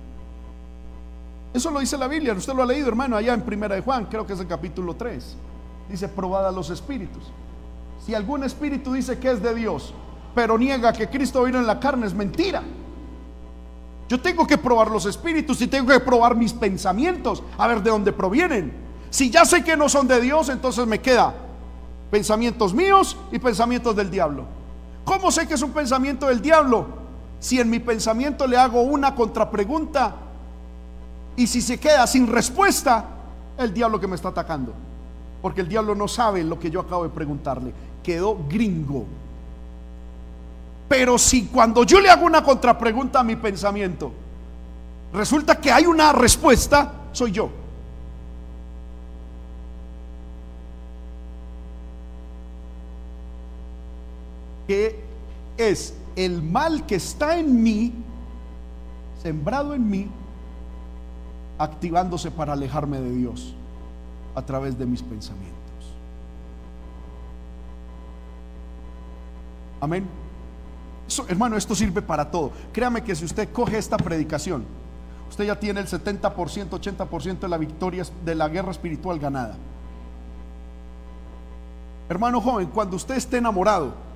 [SPEAKER 1] Eso lo dice la Biblia, usted lo ha leído, hermano, allá en Primera de Juan, creo que es el capítulo 3. Dice, probad los espíritus. Si algún espíritu dice que es de Dios, pero niega que Cristo vino en la carne, es mentira. Yo tengo que probar los espíritus y tengo que probar mis pensamientos, a ver de dónde provienen. Si ya sé que no son de Dios, entonces me queda pensamientos míos y pensamientos del diablo. ¿Cómo sé que es un pensamiento del diablo? Si en mi pensamiento le hago una contrapregunta y si se queda sin respuesta, el diablo que me está atacando. Porque el diablo no sabe lo que yo acabo de preguntarle. Quedó gringo. Pero si cuando yo le hago una contrapregunta a mi pensamiento, resulta que hay una respuesta, soy yo. Que es el mal que está en mí, sembrado en mí, activándose para alejarme de Dios a través de mis pensamientos. Amén. hermano, esto sirve para todo. Créame que si usted coge esta predicación, usted ya tiene el 70%, 80% de la victoria de la guerra espiritual ganada. Hermano joven, cuando usted esté enamorado,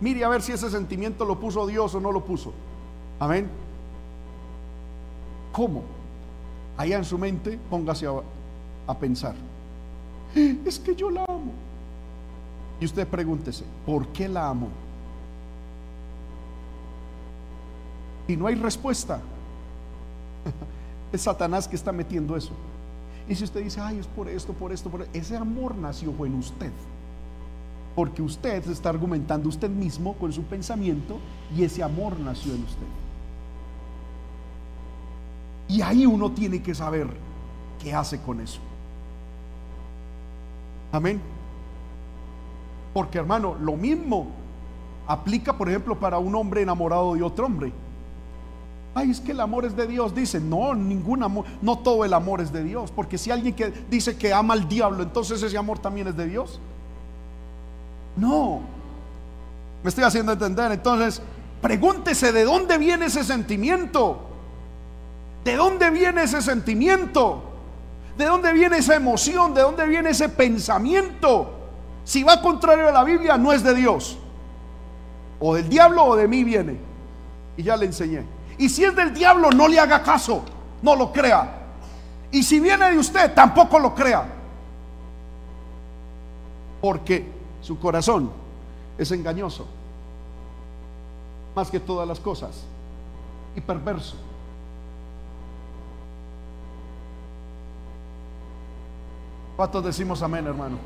[SPEAKER 1] mire a ver si ese sentimiento lo puso Dios o no lo puso. Amén. ¿Cómo? allá en su mente, póngase a, pensar. Es que yo la amo. Y usted pregúntese, ¿por qué la amo? Y no hay respuesta. Es Satanás que está metiendo eso. Y si usted dice, ay, es por esto, por esto, por esto, ese amor nació en usted. Porque usted se está argumentando usted mismo con su pensamiento y ese amor nació en usted. Y ahí uno tiene que saber qué hace con eso. Amén. Porque hermano, lo mismo aplica, por ejemplo, para un hombre enamorado de otro hombre. Ay, es que el amor es de Dios. Dice, no, ningún amor, no todo el amor es de Dios. Porque si alguien que dice que ama al diablo, entonces ese amor también es de Dios. No. Me estoy haciendo entender. Entonces, pregúntese de dónde viene ese sentimiento. ¿De dónde viene ese sentimiento? ¿De dónde viene esa emoción? ¿De dónde viene ese pensamiento? Si va contrario a la Biblia, no es de Dios. O del diablo o de mí viene. Y ya le enseñé. Y si es del diablo, no le haga caso. No lo crea. Y si viene de usted, tampoco lo crea. Porque su corazón es engañoso. Más que todas las cosas. Y perverso. ¿Cuántos decimos amén, hermano?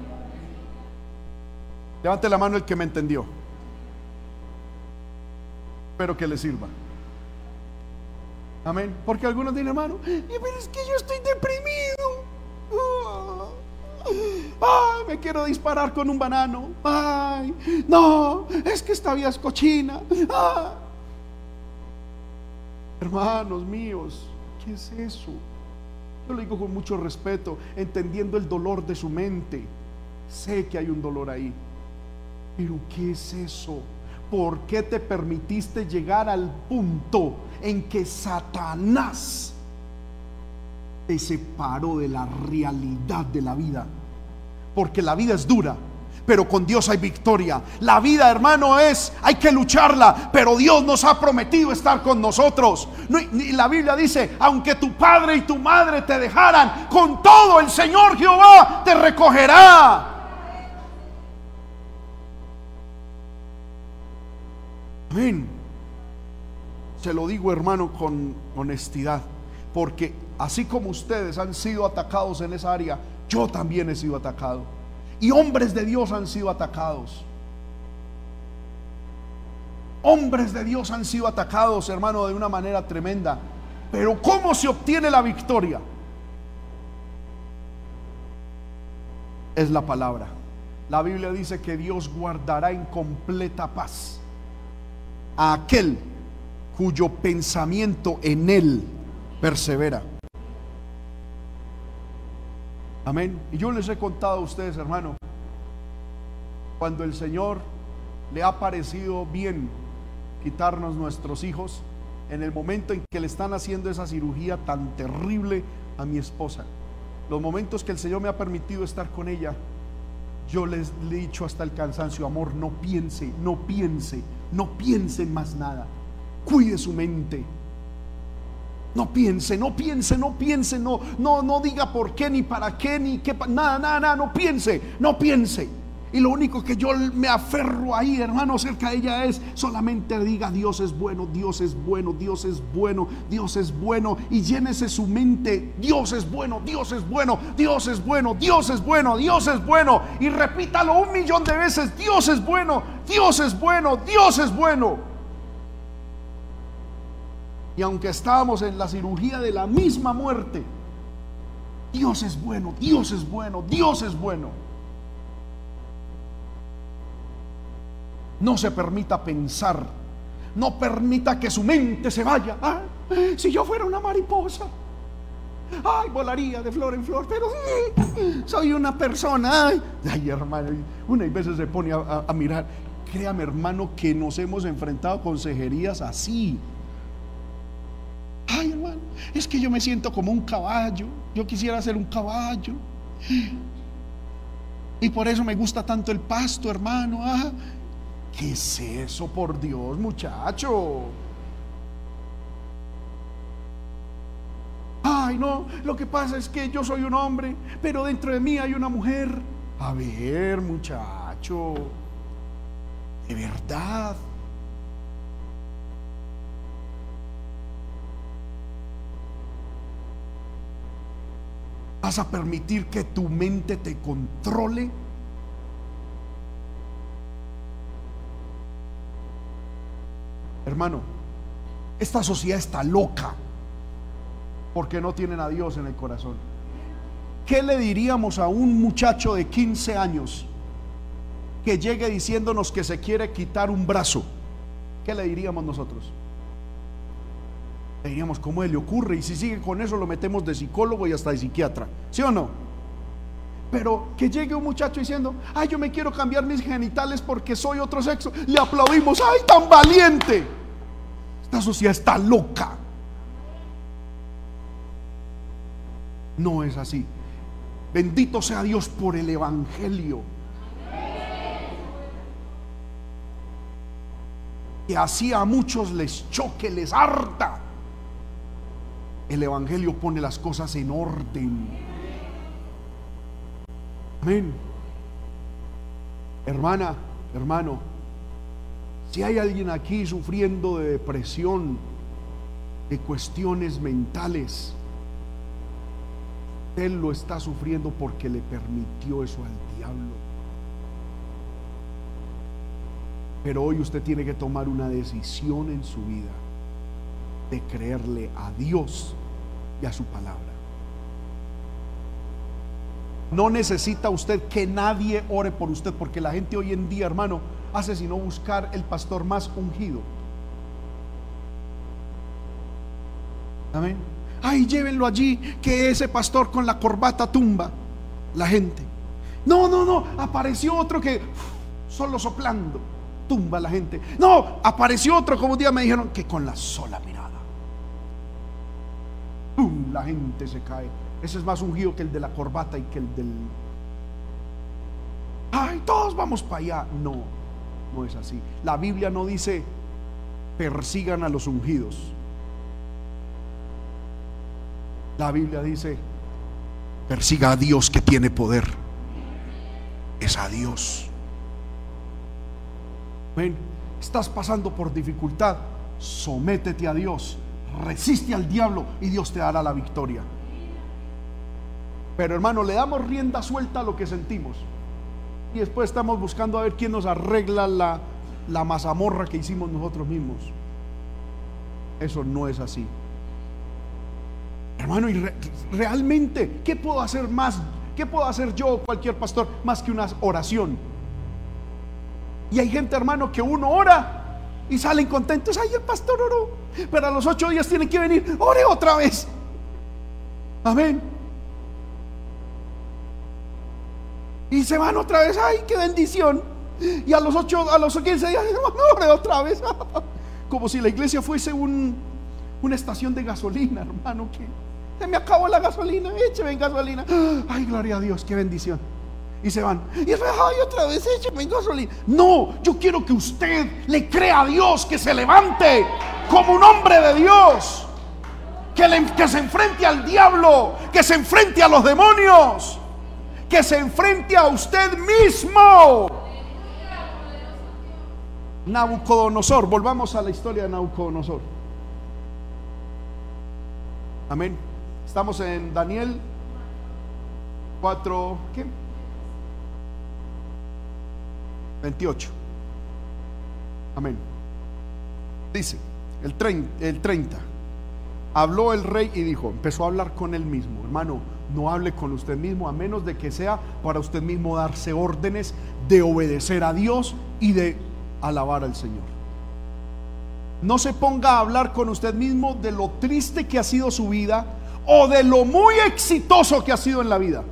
[SPEAKER 1] Levante la mano el que me entendió. Espero que le sirva. Amén. Porque algunos dicen, hermano, pero es que yo estoy deprimido. Ay, me quiero disparar con un banano. Ay, no, es que esta vida es cochina. Hermanos míos, ¿qué es eso? Yo lo digo con mucho respeto, entendiendo el dolor de su mente. Sé que hay un dolor ahí. Pero ¿qué es eso? ¿Por qué te permitiste llegar al punto en que Satanás te separó de la realidad de la vida? Porque la vida es dura, pero con Dios hay victoria. La vida, hermano, es, hay que lucharla, pero Dios nos ha prometido estar con nosotros. la Biblia dice, aunque tu padre y tu madre te dejaran, con todo el Señor Jehová te recogerá. Amén. Se lo digo, hermano, con honestidad, porque así como ustedes han sido atacados en esa área, yo también he sido atacado. Y hombres de Dios han sido atacados. Hombres de Dios han sido atacados, hermano, de una manera tremenda. Pero ¿cómo se obtiene la victoria? Es la palabra. La Biblia dice que Dios guardará en completa paz a aquel cuyo pensamiento en Él persevera. Amén. Y yo les he contado a ustedes, hermano, cuando el Señor le ha parecido bien quitarnos nuestros hijos, en el momento en que le están haciendo esa cirugía tan terrible a mi esposa, los momentos que el Señor me ha permitido estar con ella, yo les he dicho hasta el cansancio, amor, no piense, no piense, no piense en más nada. Cuide su mente no piense, no piense, no piense, no, no, no diga por qué, ni para qué, ni qué, nada, nada, nada, no piense, no piense. Y lo único que yo me aferro ahí, hermano, cerca de ella es solamente diga Dios es bueno, Dios es bueno, Dios es bueno, Dios es bueno. Y llénese su mente, Dios es bueno, Dios es bueno, Dios es bueno, Dios es bueno, Dios es bueno. Y repítalo un millón de veces, Dios es bueno, Dios es bueno, Dios es bueno. Y aunque estábamos en la cirugía de la misma muerte, Dios es bueno, Dios es bueno, Dios es bueno. No se permita pensar, no permita que su mente se vaya. Ah, si yo fuera una mariposa, ay, volaría de flor en flor, pero soy una persona. Ay, hermano, una veces se pone a, a mirar. Créame, hermano, que nos hemos enfrentado consejerías así Ay, es que yo me siento como un caballo. Yo quisiera ser un caballo. Y por eso me gusta tanto el pasto, hermano. Ah, ¿Qué es eso, por Dios, muchacho? Ay, no, lo que pasa es que yo soy un hombre, pero dentro de mí hay una mujer. A ver, muchacho, de verdad. ¿Vas a permitir que tu mente te controle? Hermano, esta sociedad está loca porque no tienen a Dios en el corazón. ¿qué le diríamos a un muchacho de 15 años que llegue diciéndonos que se quiere quitar un brazo? ¿Qué le diríamos nosotros? Diríamos, ¿cómo le ocurre? Y si sigue con eso, lo metemos de psicólogo y hasta de psiquiatra. ¿Sí o no? Pero que llegue un muchacho diciendo, ay, yo me quiero cambiar mis genitales porque soy otro sexo. Le aplaudimos, ay, tan valiente. Esta sociedad está loca. No es así. Bendito sea Dios por el Evangelio. Que así a muchos les choque, les harta. El Evangelio pone las cosas en orden. Amén. Hermana, hermano, si hay alguien aquí sufriendo de depresión, de cuestiones mentales, él lo está sufriendo porque le permitió eso al diablo. Pero hoy usted tiene que tomar una decisión en su vida de creerle a Dios y a su palabra. No necesita usted que nadie ore por usted, porque la gente hoy en día, hermano, hace sino buscar el pastor más ungido. Amén. Ay, llévenlo allí, que ese pastor con la corbata tumba la gente. No, no, no, apareció otro que solo soplando tumba la gente. No, apareció otro, como un día me dijeron, que con la sola mirada. La gente se cae. Ese es más ungido que el de la corbata y que el del... Ay, todos vamos para allá. No, no es así. La Biblia no dice persigan a los ungidos. La Biblia dice, persiga a Dios que tiene poder. Es a Dios. Estás pasando por dificultad, sométete a Dios, resiste al diablo y Dios te dará la victoria. Pero hermano, le damos rienda suelta a lo que sentimos. Y después estamos buscando a ver quién nos arregla la, la mazamorra que hicimos nosotros mismos. Eso no es así. Hermano, y realmente, ¿qué puedo hacer más? ¿Qué puedo hacer yo o cualquier pastor más que una oración? Y hay gente, hermano, que uno ora y salen contentos. Ay, el pastor oró. Pero a los ocho días tienen que venir. Ore otra vez. Amén. Y se van otra vez. Ay, qué bendición. Y a los ocho, a los quince días, hermano, ore otra vez. Como si la iglesia fuese un, una estación de gasolina, hermano. Que se me acabó la gasolina, écheme en gasolina. Ay, gloria a Dios, qué bendición. Y se van. Y es, ay, otra vez, écheme gasolina. No, yo quiero que usted le crea a Dios, que se levante como un hombre de Dios. Que, que se enfrente al diablo, que se enfrente a los demonios, que se enfrente a usted mismo. Nabucodonosor, volvamos a la historia de Nabucodonosor. Amén. Estamos en Daniel 4, ¿qué? 28. Amén. Dice, el 30, el 30. Habló el rey y dijo, empezó a hablar con él mismo, hermano, no hable con usted mismo a menos de que sea para usted mismo darse órdenes de obedecer a Dios y de alabar al Señor. No se ponga a hablar con usted mismo de lo triste que ha sido su vida o de lo muy exitoso que ha sido en la vida.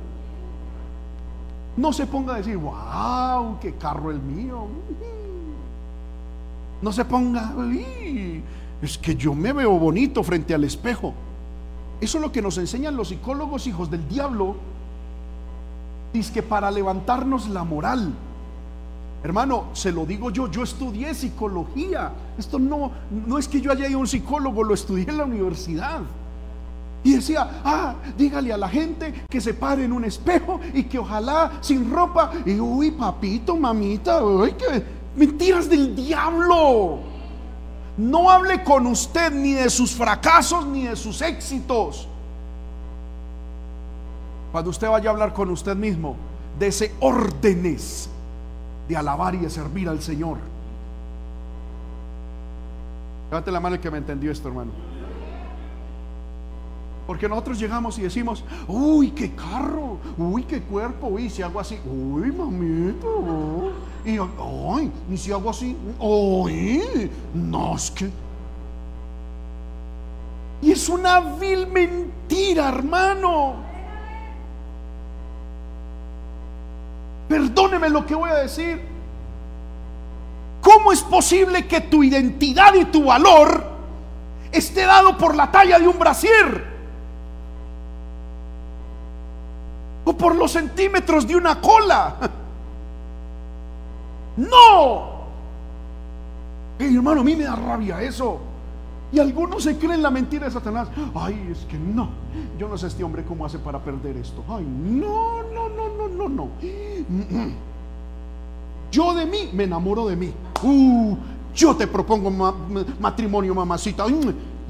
[SPEAKER 1] No se ponga a decir, wow, qué carro el mío. No se ponga, es que yo me veo bonito frente al espejo. Eso es lo que nos enseñan los psicólogos hijos del diablo. Dice que para levantarnos la moral. Hermano, se lo digo yo, yo estudié psicología. Esto no, no es que yo haya ido a un psicólogo, lo estudié en la universidad. Y decía, ah, dígale a la gente que se pare en un espejo y que ojalá sin ropa. Y uy, papito, mamita, uy, que mentiras del diablo. No hable con usted ni de sus fracasos ni de sus éxitos. Cuando usted vaya a hablar con usted mismo, dese órdenes de alabar y de servir al Señor. Levante la mano el que me entendió esto, hermano. Porque nosotros llegamos y decimos, uy, qué carro, uy, qué cuerpo, uy, si hago así, uy, mamito, y ay, y si hago así, uy, no es que. Y es una vil mentira, hermano. Perdóneme lo que voy a decir. ¿Cómo es posible que tu identidad y tu valor esté dado por la talla de un brasier? O por los centímetros de una cola. No. hermano, a mí me da rabia eso. Y algunos se creen la mentira de Satanás. Ay, es que no. Yo no sé este hombre cómo hace para perder esto. Ay, no, no, no, no, no, no. Yo de mí me enamoro de mí. Uh, yo te propongo matrimonio, mamacita.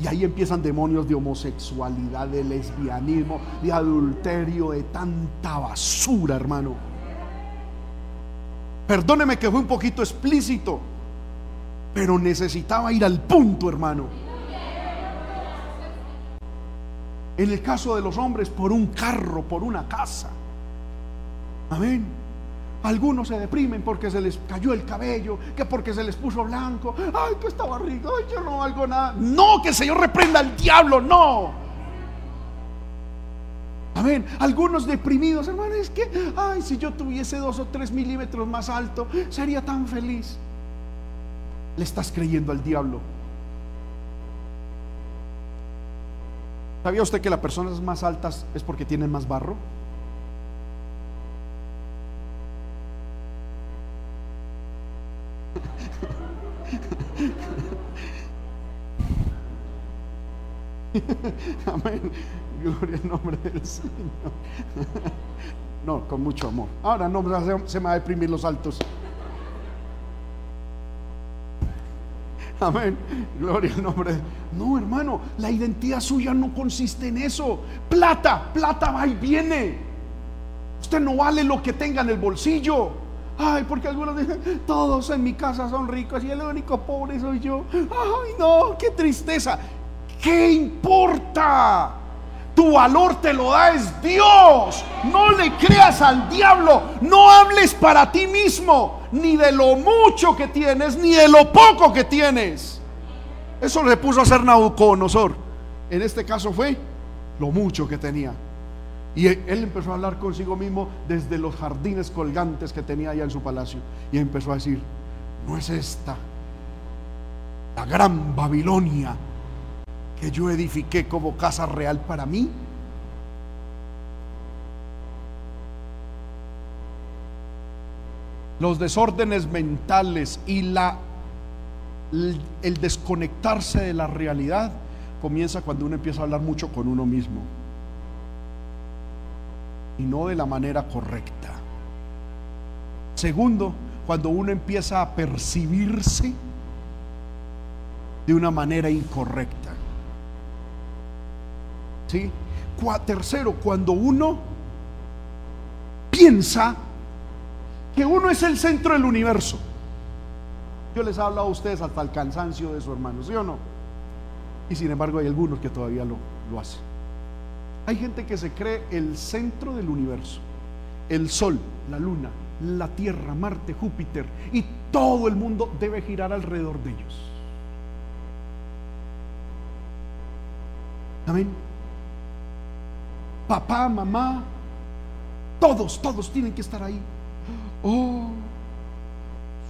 [SPEAKER 1] Y ahí empiezan demonios de homosexualidad, de lesbianismo, de adulterio, de tanta basura, hermano. Perdóneme que fue un poquito explícito, pero necesitaba ir al punto, hermano. En el caso de los hombres, por un carro, por una casa. Amén. Algunos se deprimen porque se les cayó el cabello, que porque se les puso blanco. Ay, que esta barriga, ay, yo no valgo nada. No, que el Señor reprenda al diablo, no. Amén. Algunos deprimidos, hermano, es que, ay, si yo tuviese dos o tres milímetros más alto, sería tan feliz. Le estás creyendo al diablo. ¿Sabía usted que las personas más altas es porque tienen más barro? Amén. Gloria al nombre del Señor. No, con mucho amor. Ahora no se me va a deprimir los altos. Amén. Gloria al nombre. No, hermano, la identidad suya no consiste en eso. Plata, plata va y viene. Usted no vale lo que tenga en el bolsillo. Ay, porque algunos dicen, todos en mi casa son ricos y el único pobre soy yo. Ay, no, qué tristeza. ¿Qué importa? Tu valor te lo da es Dios. No le creas al diablo. No hables para ti mismo, ni de lo mucho que tienes, ni de lo poco que tienes. Eso le puso a hacer Nabucodonosor. En este caso fue lo mucho que tenía. Y él empezó a hablar consigo mismo desde los jardines colgantes que tenía allá en su palacio. Y empezó a decir, no es esta la gran Babilonia que yo edifiqué como casa real para mí? Los desórdenes mentales y la el desconectarse de la realidad comienza cuando uno empieza a hablar mucho con uno mismo y no de la manera correcta. Segundo, cuando uno empieza a percibirse de una manera incorrecta. ¿Sí? Tercero, cuando uno piensa que uno es el centro del universo. Yo les he hablado a ustedes hasta el cansancio de su hermano, ¿sí o no? Y sin embargo hay algunos que todavía lo, lo hacen. Hay gente que se cree el centro del universo. El Sol, la Luna, la Tierra, Marte, Júpiter y todo el mundo debe girar alrededor de ellos. Amén papá, mamá, todos, todos tienen que estar ahí. Oh,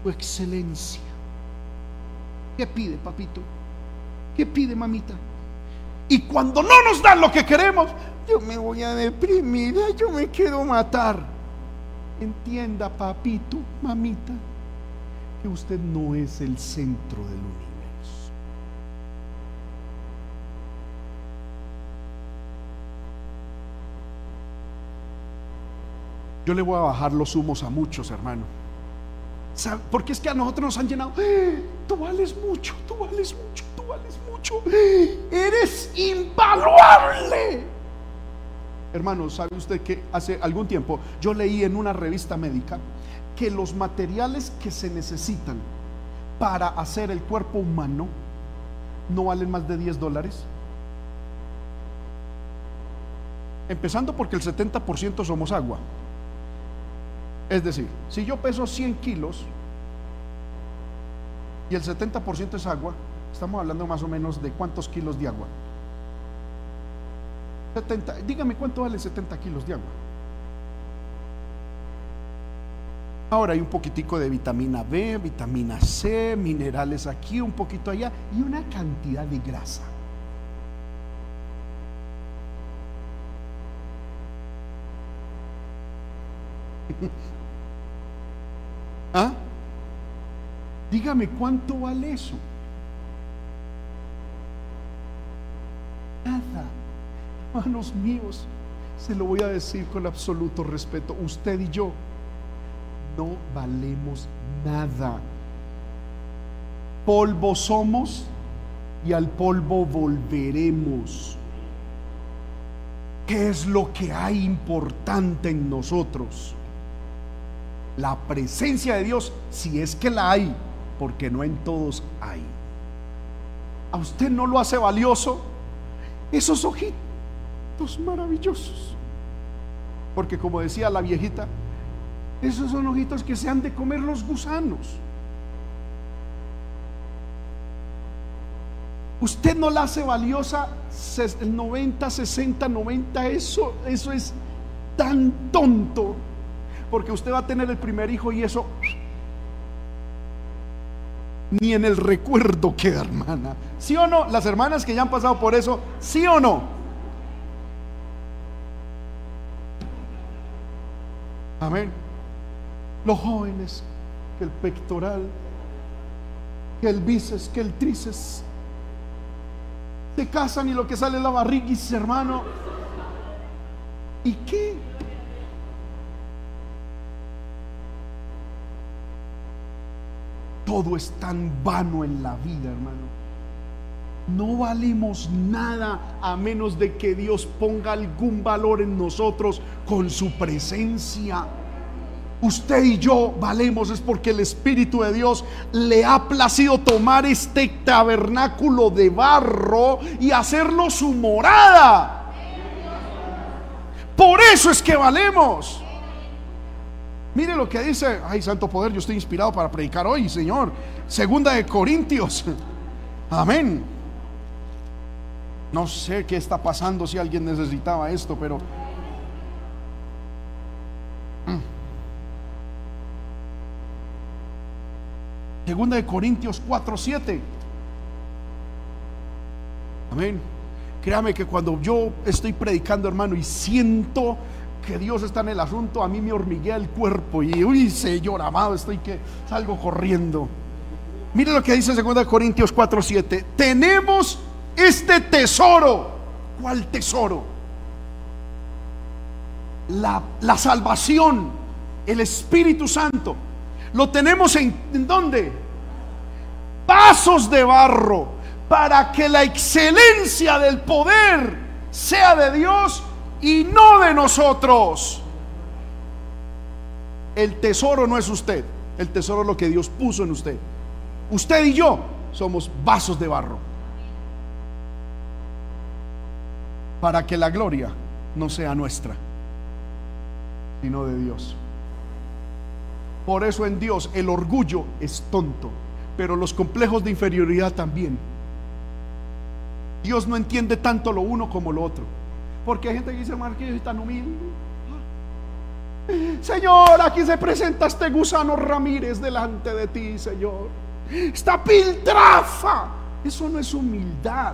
[SPEAKER 1] su excelencia. ¿Qué pide, papito? ¿Qué pide, mamita? Y cuando no nos dan lo que queremos, yo me voy a deprimir, yo me quiero matar. Entienda, papito, mamita, que usted no es el centro del universo. Yo le voy a bajar los humos a muchos, hermano. Porque es que a nosotros nos han llenado. ¡Eh! tú vales mucho, tú vales mucho, tú vales mucho. ¡Eh! eres invaluable. Hermano, ¿sabe usted que hace algún tiempo yo leí en una revista médica que los materiales que se necesitan para hacer el cuerpo humano no valen más de 10 dólares? Empezando porque el 70% somos agua. Es decir, si yo peso 100 kilos y el 70% es agua, estamos hablando más o menos de cuántos kilos de agua. 70, dígame cuánto vale 70 kilos de agua. Ahora hay un poquitico de vitamina B, vitamina C, minerales aquí, un poquito allá y una cantidad de grasa. ¿Ah? Dígame cuánto vale eso. Nada. Hermanos míos, se lo voy a decir con absoluto respeto. Usted y yo no valemos nada. Polvo somos y al polvo volveremos. ¿Qué es lo que hay importante en nosotros? La presencia de Dios, si es que la hay, porque no en todos hay. ¿A usted no lo hace valioso esos ojitos maravillosos? Porque como decía la viejita, esos son ojitos que se han de comer los gusanos. Usted no la hace valiosa el 90, 60, 90, eso, eso es tan tonto. Porque usted va a tener el primer hijo y eso ni en el recuerdo queda, hermana. ¿Sí o no? Las hermanas que ya han pasado por eso, ¿sí o no? Amén los jóvenes, que el pectoral, que el bíceps, que el tríceps. Se casan y lo que sale es la barriga hermano. ¿Y qué? Todo es tan vano en la vida, hermano. No valemos nada a menos de que Dios ponga algún valor en nosotros con su presencia usted y yo valemos es porque el Espíritu de Dios le ha placido tomar este tabernáculo de barro y hacerlo su morada. Por eso es que valemos. Mire lo que dice, ay santo poder, yo estoy inspirado para predicar hoy, Señor. Segunda de Corintios. Amén. No sé qué está pasando si alguien necesitaba esto, pero Segunda de Corintios 4, 7. Amén. Créame que cuando yo estoy predicando, hermano, y siento que Dios está en el asunto, a mí me hormiguea el cuerpo y, uy, Señor amado, estoy que salgo corriendo. Mire lo que dice Segunda de Corintios 4, 7. Tenemos este tesoro. ¿Cuál tesoro? La, la salvación, el Espíritu Santo. Lo tenemos en, ¿en dónde? Vasos de barro para que la excelencia del poder sea de Dios y no de nosotros. El tesoro no es usted, el tesoro es lo que Dios puso en usted. Usted y yo somos vasos de barro. Para que la gloria no sea nuestra, sino de Dios. Por eso en Dios el orgullo es tonto, pero los complejos de inferioridad también. Dios no entiende tanto lo uno como lo otro. Porque hay gente que dice, que es tan humilde. Señor, aquí se presenta este gusano Ramírez delante de ti, Señor. Esta piltrafa. Eso no es humildad.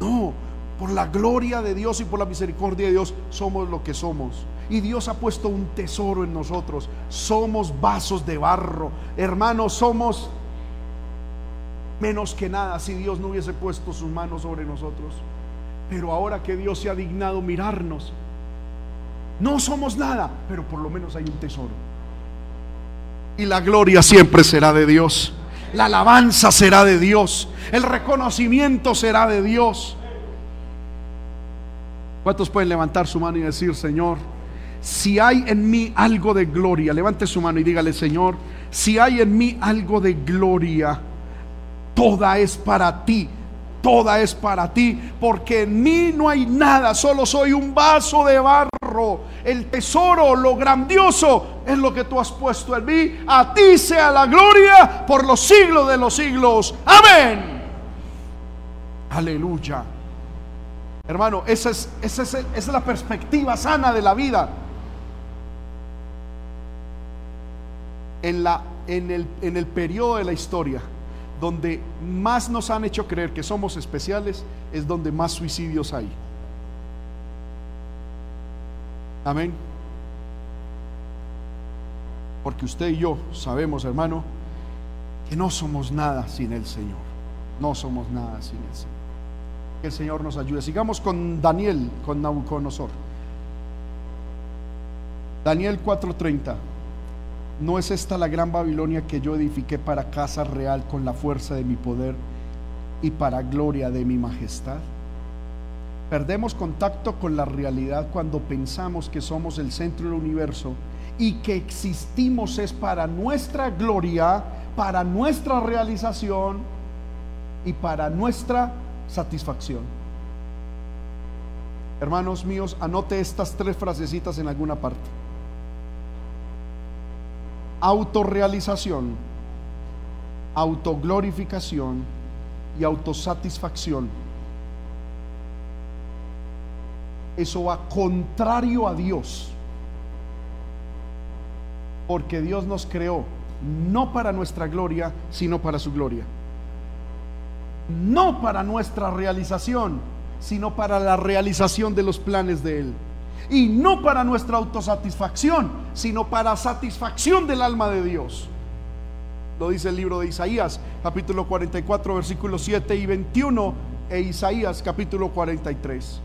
[SPEAKER 1] No, por la gloria de Dios y por la misericordia de Dios somos lo que somos. Y Dios ha puesto un tesoro en nosotros. Somos vasos de barro. Hermanos, somos menos que nada si Dios no hubiese puesto sus manos sobre nosotros. Pero ahora que Dios se ha dignado mirarnos, no somos nada, pero por lo menos hay un tesoro. Y la gloria siempre será de Dios. La alabanza será de Dios. El reconocimiento será de Dios. ¿Cuántos pueden levantar su mano y decir, Señor, si hay en mí algo de gloria, levante su mano y dígale, Señor, si hay en mí algo de gloria, toda es para ti. Toda es para ti, porque en mí no hay nada, solo soy un vaso de barro. El tesoro, lo grandioso, es lo que tú has puesto en mí. A ti sea la gloria por los siglos de los siglos. Amén. Aleluya. Hermano, esa es, esa es, esa es la perspectiva sana de la vida. En, la, en, el, en el periodo de la historia donde más nos han hecho creer que somos especiales, es donde más suicidios hay. Amén. Porque usted y yo sabemos, hermano, que no somos nada sin el Señor. No somos nada sin el Señor. Que el Señor nos ayude. Sigamos con Daniel, con Nabucodonosor. Daniel 4:30. ¿No es esta la gran Babilonia que yo edifiqué para casa real con la fuerza de mi poder y para gloria de mi majestad? Perdemos contacto con la realidad cuando pensamos que somos el centro del universo y que existimos es para nuestra gloria, para nuestra realización y para nuestra satisfacción. Hermanos míos, anote estas tres frasecitas en alguna parte autorrealización, autoglorificación y autosatisfacción. Eso va contrario a Dios. Porque Dios nos creó no para nuestra gloria, sino para su gloria. No para nuestra realización, sino para la realización de los planes de Él y no para nuestra autosatisfacción, sino para satisfacción del alma de Dios. Lo dice el libro de Isaías, capítulo 44, versículos 7 y 21, e Isaías, capítulo 43.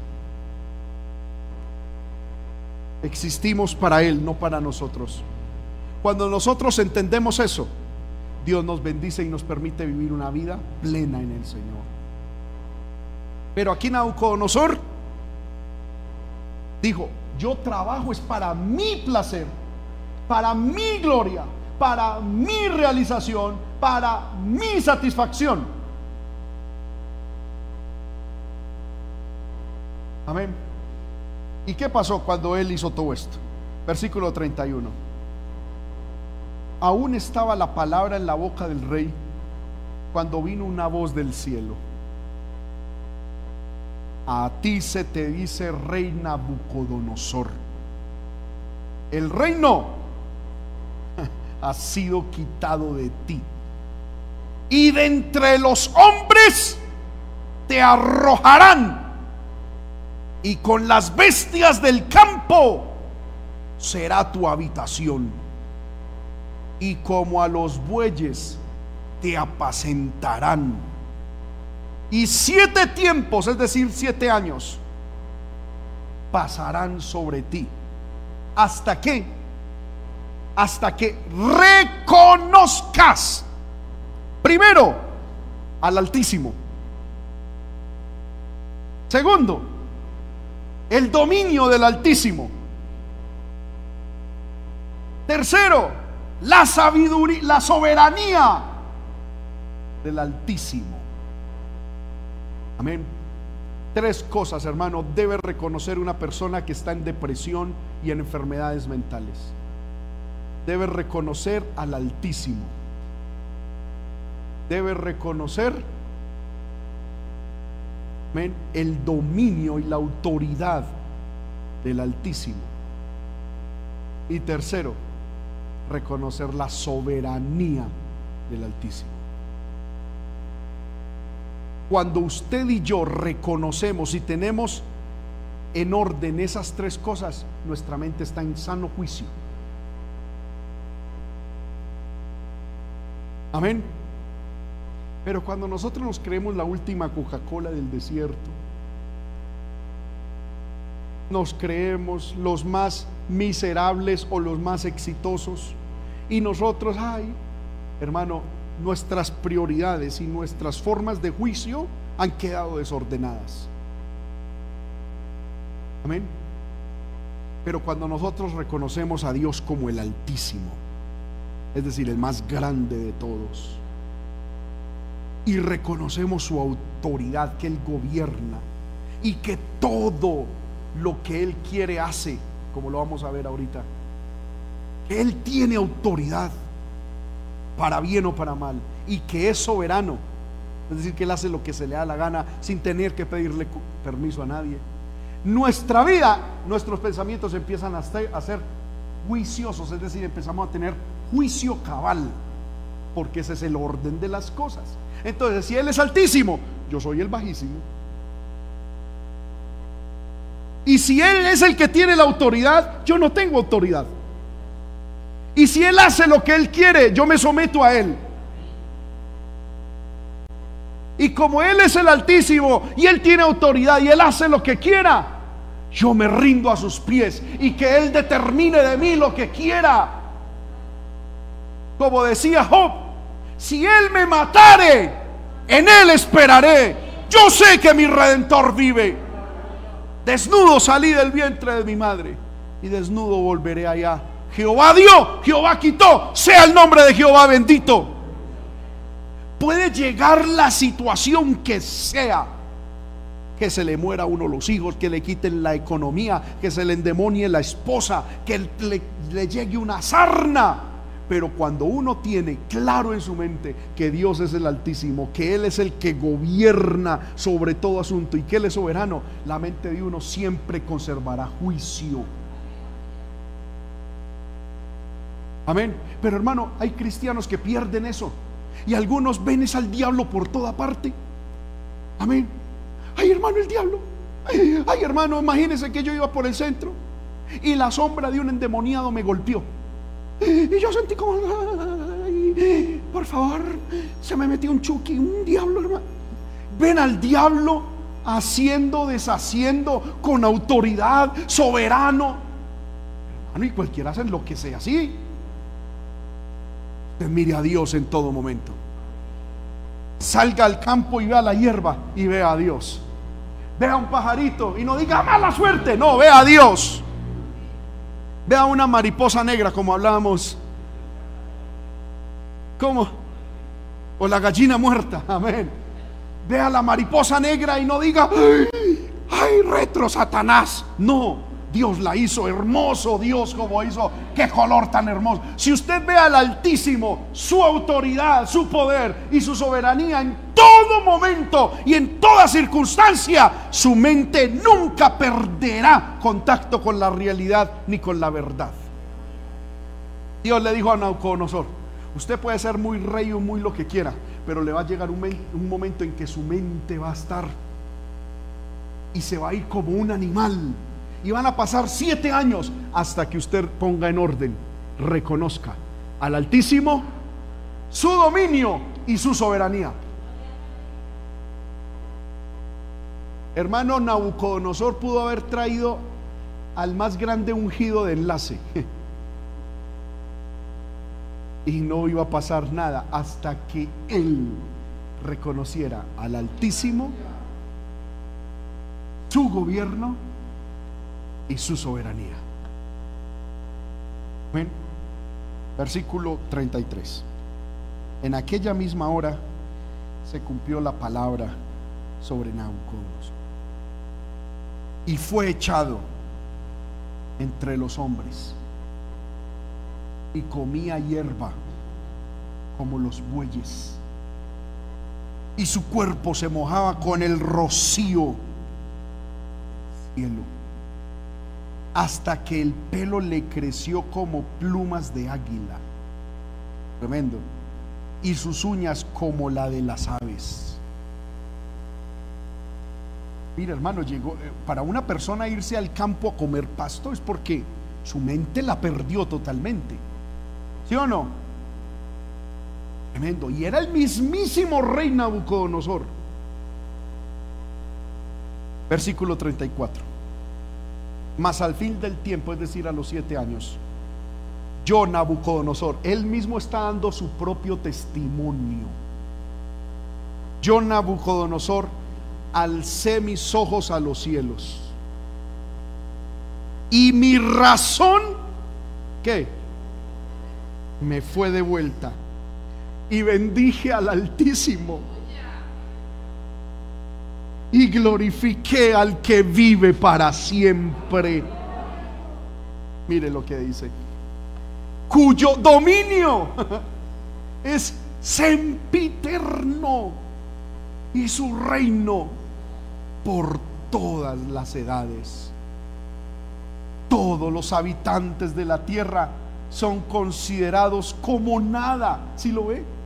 [SPEAKER 1] Existimos para Él, no para nosotros. Cuando nosotros entendemos eso, Dios nos bendice y nos permite vivir una vida plena en el Señor. Pero aquí Nauconosor Dijo, yo trabajo es para mi placer, para mi gloria, para mi realización, para mi satisfacción. Amén. ¿Y qué pasó cuando él hizo todo esto? Versículo 31. Aún estaba la palabra en la boca del rey cuando vino una voz del cielo a ti se te dice rey Nabucodonosor. El reino ha sido quitado de ti. Y de entre los hombres te arrojarán. Y con las bestias del campo será tu habitación. Y como a los bueyes te apacentarán y siete tiempos, es decir, siete años, pasarán sobre ti. ¿Hasta qué? Hasta que reconozcas, primero, al Altísimo. Segundo, el dominio del Altísimo. Tercero, la sabiduría, la soberanía del Altísimo. Amén. Tres cosas, hermano, debe reconocer una persona que está en depresión y en enfermedades mentales. Debe reconocer al Altísimo. Debe reconocer el dominio y la autoridad del Altísimo. Y tercero, reconocer la soberanía del Altísimo. Cuando usted y yo reconocemos y tenemos en orden esas tres cosas, nuestra mente está en sano juicio. Amén. Pero cuando nosotros nos creemos la última Coca-Cola del desierto, nos creemos los más miserables o los más exitosos, y nosotros, ay, hermano, nuestras prioridades y nuestras formas de juicio han quedado desordenadas. Amén. Pero cuando nosotros reconocemos a Dios como el Altísimo, es decir, el más grande de todos, y reconocemos su autoridad, que Él gobierna y que todo lo que Él quiere hace, como lo vamos a ver ahorita. Él tiene autoridad para bien o para mal y que es soberano. Es decir, que Él hace lo que se le da la gana sin tener que pedirle permiso a nadie. Nuestra vida, nuestros pensamientos empiezan a ser juiciosos, es decir, empezamos a tener juicio cabal, porque ese es el orden de las cosas. Entonces, si Él es altísimo, yo soy el bajísimo. Y si Él es el que tiene la autoridad, yo no tengo autoridad. Y si Él hace lo que Él quiere, yo me someto a Él. Y como Él es el Altísimo y Él tiene autoridad y Él hace lo que quiera, yo me rindo a sus pies y que Él determine de mí lo que quiera. Como decía Job, si Él me matare, en Él esperaré. Yo sé que mi redentor vive. Desnudo salí del vientre de mi madre y desnudo volveré allá. Jehová dio, Jehová quitó, sea el nombre de Jehová bendito. Puede llegar la situación que sea, que se le muera a uno los hijos, que le quiten la economía, que se le endemonie la esposa, que le, le llegue una sarna. Pero cuando uno tiene claro en su mente que Dios es el Altísimo, que Él es el que gobierna sobre todo asunto y que Él es soberano, la mente de uno siempre conservará juicio. Amén. Pero hermano, hay cristianos que pierden eso. Y algunos ven es al diablo por toda parte. Amén. Ay, hermano, el diablo. Ay, hermano, imagínense que yo iba por el centro y la sombra de un endemoniado me golpeó. Y yo sentí como, por favor, se me metió un chuki, un diablo, hermano. Ven al diablo haciendo, deshaciendo, con autoridad, soberano. Hermano, y cualquiera hace lo que sea así. Usted mire a Dios en todo momento. Salga al campo y vea la hierba y vea a Dios. Vea un pajarito y no diga mala suerte. No, vea a Dios. Vea una mariposa negra como hablábamos. ¿Cómo? O la gallina muerta. Amén. Vea la mariposa negra y no diga, ay, retro Satanás. No, Dios la hizo hermoso, Dios como hizo, qué color tan hermoso. Si usted ve al Altísimo, su autoridad, su poder y su soberanía en todo momento y en toda circunstancia, su mente nunca perderá contacto con la realidad ni con la verdad. Dios le dijo a Nauconosor, usted puede ser muy rey o muy lo que quiera, pero le va a llegar un, un momento en que su mente va a estar y se va a ir como un animal y van a pasar siete años hasta que usted ponga en orden, reconozca al Altísimo su dominio y su soberanía. Hermano Nabucodonosor pudo haber traído al más grande ungido de enlace. Y no iba a pasar nada hasta que él reconociera al Altísimo, su gobierno y su soberanía. Ven, versículo 33. En aquella misma hora se cumplió la palabra sobre Nabucodonosor. Y fue echado entre los hombres y comía hierba como los bueyes. Y su cuerpo se mojaba con el rocío cielo hasta que el pelo le creció como plumas de águila. Tremendo. Y sus uñas como la de las aves. Mira, hermano, llegó eh, para una persona irse al campo a comer pasto es porque su mente la perdió totalmente. ¿Sí o no? Tremendo. Y era el mismísimo rey Nabucodonosor. Versículo 34. Mas al fin del tiempo, es decir, a los siete años, yo, Nabucodonosor, él mismo está dando su propio testimonio. Yo, Nabucodonosor, alcé mis ojos a los cielos. Y mi razón, ¿qué? Me fue de vuelta. Y bendije al Altísimo. Y glorifiqué al que vive para siempre. Mire lo que dice. Cuyo dominio es sempiterno y su reino por todas las edades. Todos los habitantes de la tierra son considerados como nada. ¿Si lo ve?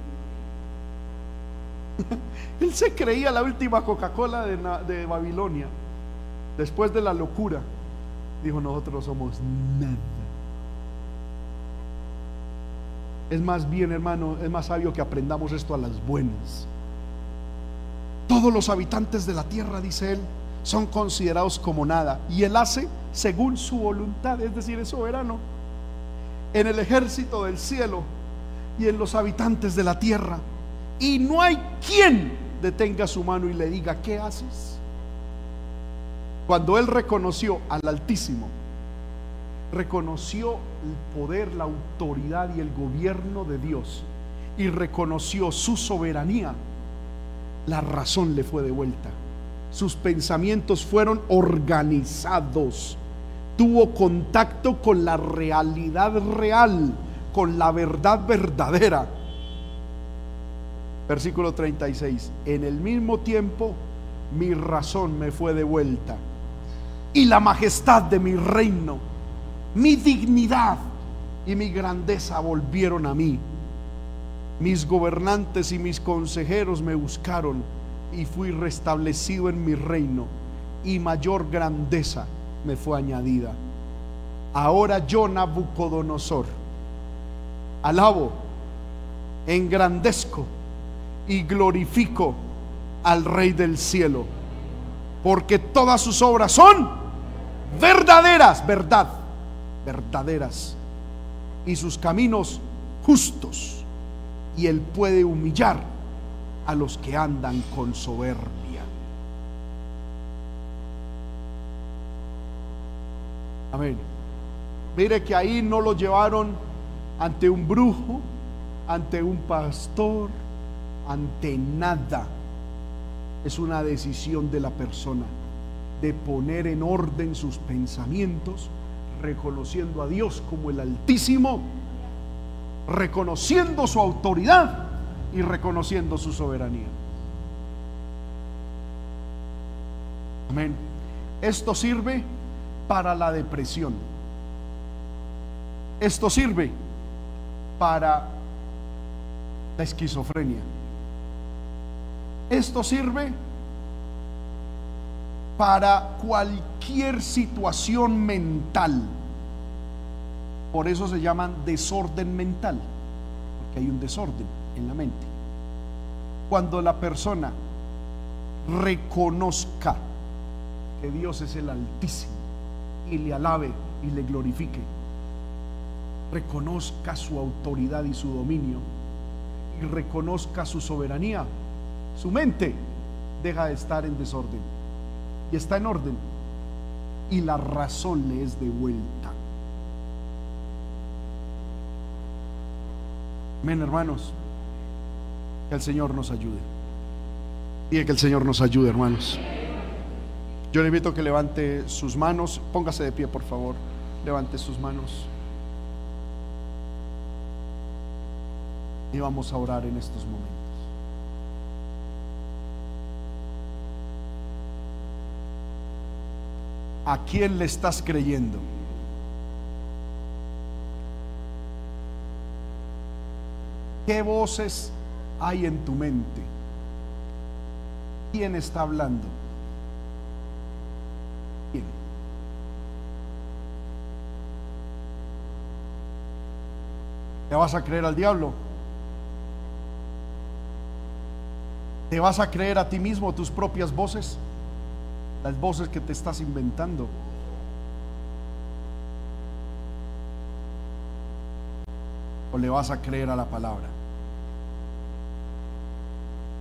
[SPEAKER 1] Él se creía la última Coca-Cola de, de, Babilonia. Después de la locura, dijo, nosotros somos nada. Es más bien, hermano, es más sabio que aprendamos esto a las buenas. Todos los habitantes de la tierra, dice él, son considerados como nada. Y él hace según su voluntad, es decir, es soberano. En el ejército del cielo y en los habitantes de la tierra. Y no hay quien detenga su mano y le diga, ¿qué haces? Cuando él reconoció al Altísimo, reconoció el poder, la autoridad y el gobierno de Dios y reconoció su soberanía, la razón le fue devuelta. Sus pensamientos fueron organizados. Tuvo contacto con la realidad real, con la verdad verdadera. Versículo 36. En el mismo tiempo mi razón me fue devuelta y la majestad de mi reino mi dignidad y mi grandeza volvieron a mí. Mis gobernantes y mis consejeros me buscaron y fui restablecido en mi reino y mayor grandeza me fue añadida. Ahora yo, Nabucodonosor, alabo, engrandezco y glorifico al Rey del cielo, porque todas sus obras son verdaderas, verdad verdaderas y sus caminos justos. Y Él puede humillar a los que andan con soberbia. Amén. Mire que ahí no lo llevaron ante un brujo, ante un pastor, ante nada. Es una decisión de la persona de poner en orden sus pensamientos reconociendo a Dios como el Altísimo, reconociendo su autoridad y reconociendo su soberanía. Amén. Esto sirve para la depresión. Esto sirve para la esquizofrenia. Esto sirve para cualquier situación mental. Por eso se llaman desorden mental, porque hay un desorden en la mente. Cuando la persona reconozca que Dios es el Altísimo y le alabe y le glorifique, reconozca su autoridad y su dominio y reconozca su soberanía, su mente deja de estar en desorden y está en orden y la razón le es devuelta. Amén, hermanos. Que el Señor nos ayude. Y que el Señor nos ayude, hermanos. Yo le invito a que levante sus manos. Póngase de pie, por favor. Levante sus manos. Y vamos a orar en estos momentos. ¿A quién le estás creyendo? ¿Qué voces hay en tu mente? ¿Quién está hablando? ¿Quién? ¿Te vas a creer al diablo? ¿Te vas a creer a ti mismo tus propias voces? Las voces que te estás inventando. ¿O le vas a creer a la palabra?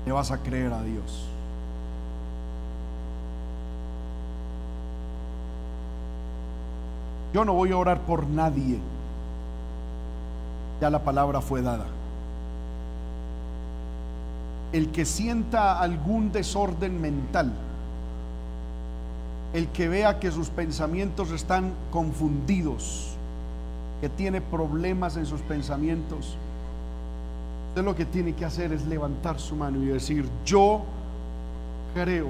[SPEAKER 1] ¿Le vas a creer a Dios? Yo no voy a orar por nadie. Ya la palabra fue dada. El que sienta algún desorden mental, el que vea que sus pensamientos están confundidos, que tiene problemas en sus pensamientos, usted lo que tiene que hacer es levantar su mano y decir, yo creo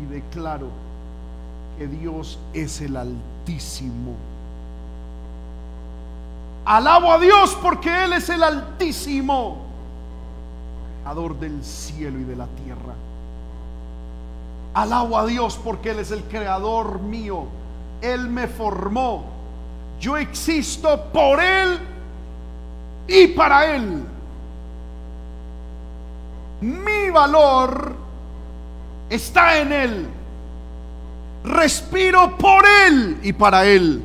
[SPEAKER 1] y declaro que Dios es el Altísimo. Alabo a Dios porque Él es el Altísimo, creador del cielo y de la tierra. Alabo a Dios porque Él es el creador mío. Él me formó. Yo existo por Él y para Él. Mi valor está en Él. Respiro por Él y para Él.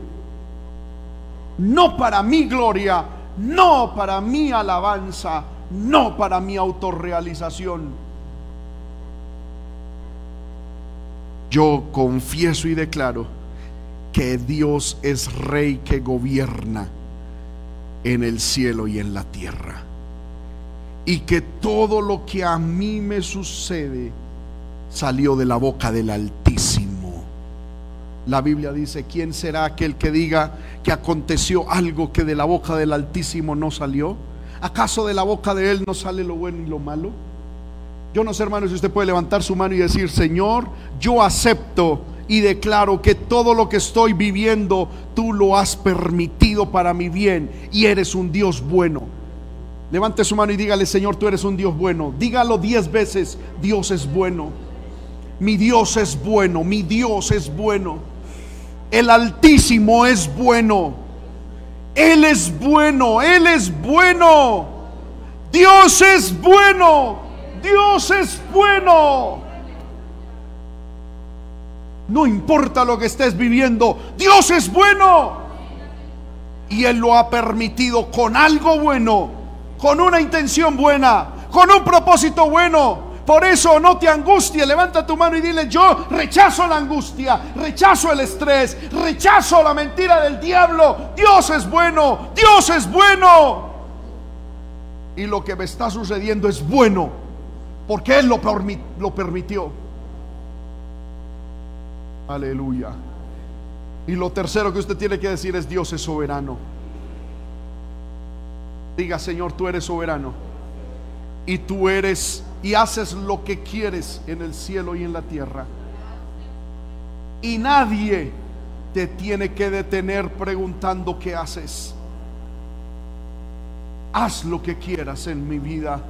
[SPEAKER 1] No para mi gloria, no para mi alabanza, no para mi autorrealización. Yo confieso y declaro que Dios es rey que gobierna en el cielo y en la tierra. Y que todo lo que a mí me sucede salió de la boca del Altísimo. La Biblia dice, ¿quién será aquel que diga que aconteció algo que de la boca del Altísimo no salió? ¿Acaso de la boca de Él no sale lo bueno y lo malo? Yo no sé, hermano, si usted puede levantar su mano y decir, Señor, yo acepto y declaro que todo lo que estoy viviendo, tú lo has permitido para mi bien y eres un Dios bueno. Levante su mano y dígale, Señor, tú eres un Dios bueno. Dígalo diez veces, Dios es bueno. Mi Dios es bueno, mi Dios es bueno. El Altísimo es bueno. Él es bueno, Él es bueno. Dios es bueno. Dios es bueno. No importa lo que estés viviendo, Dios es bueno. Y Él lo ha permitido con algo bueno, con una intención buena, con un propósito bueno. Por eso no te angusties, levanta tu mano y dile, yo rechazo la angustia, rechazo el estrés, rechazo la mentira del diablo. Dios es bueno, Dios es bueno. Y lo que me está sucediendo es bueno porque Él lo, lo permitió. Aleluya. Y lo tercero que usted tiene que decir es Dios es soberano. Diga, Señor, tú eres soberano. Y tú eres y haces lo que quieres en el cielo y en la tierra. Y nadie te tiene que detener preguntando qué haces. Haz lo que quieras en mi vida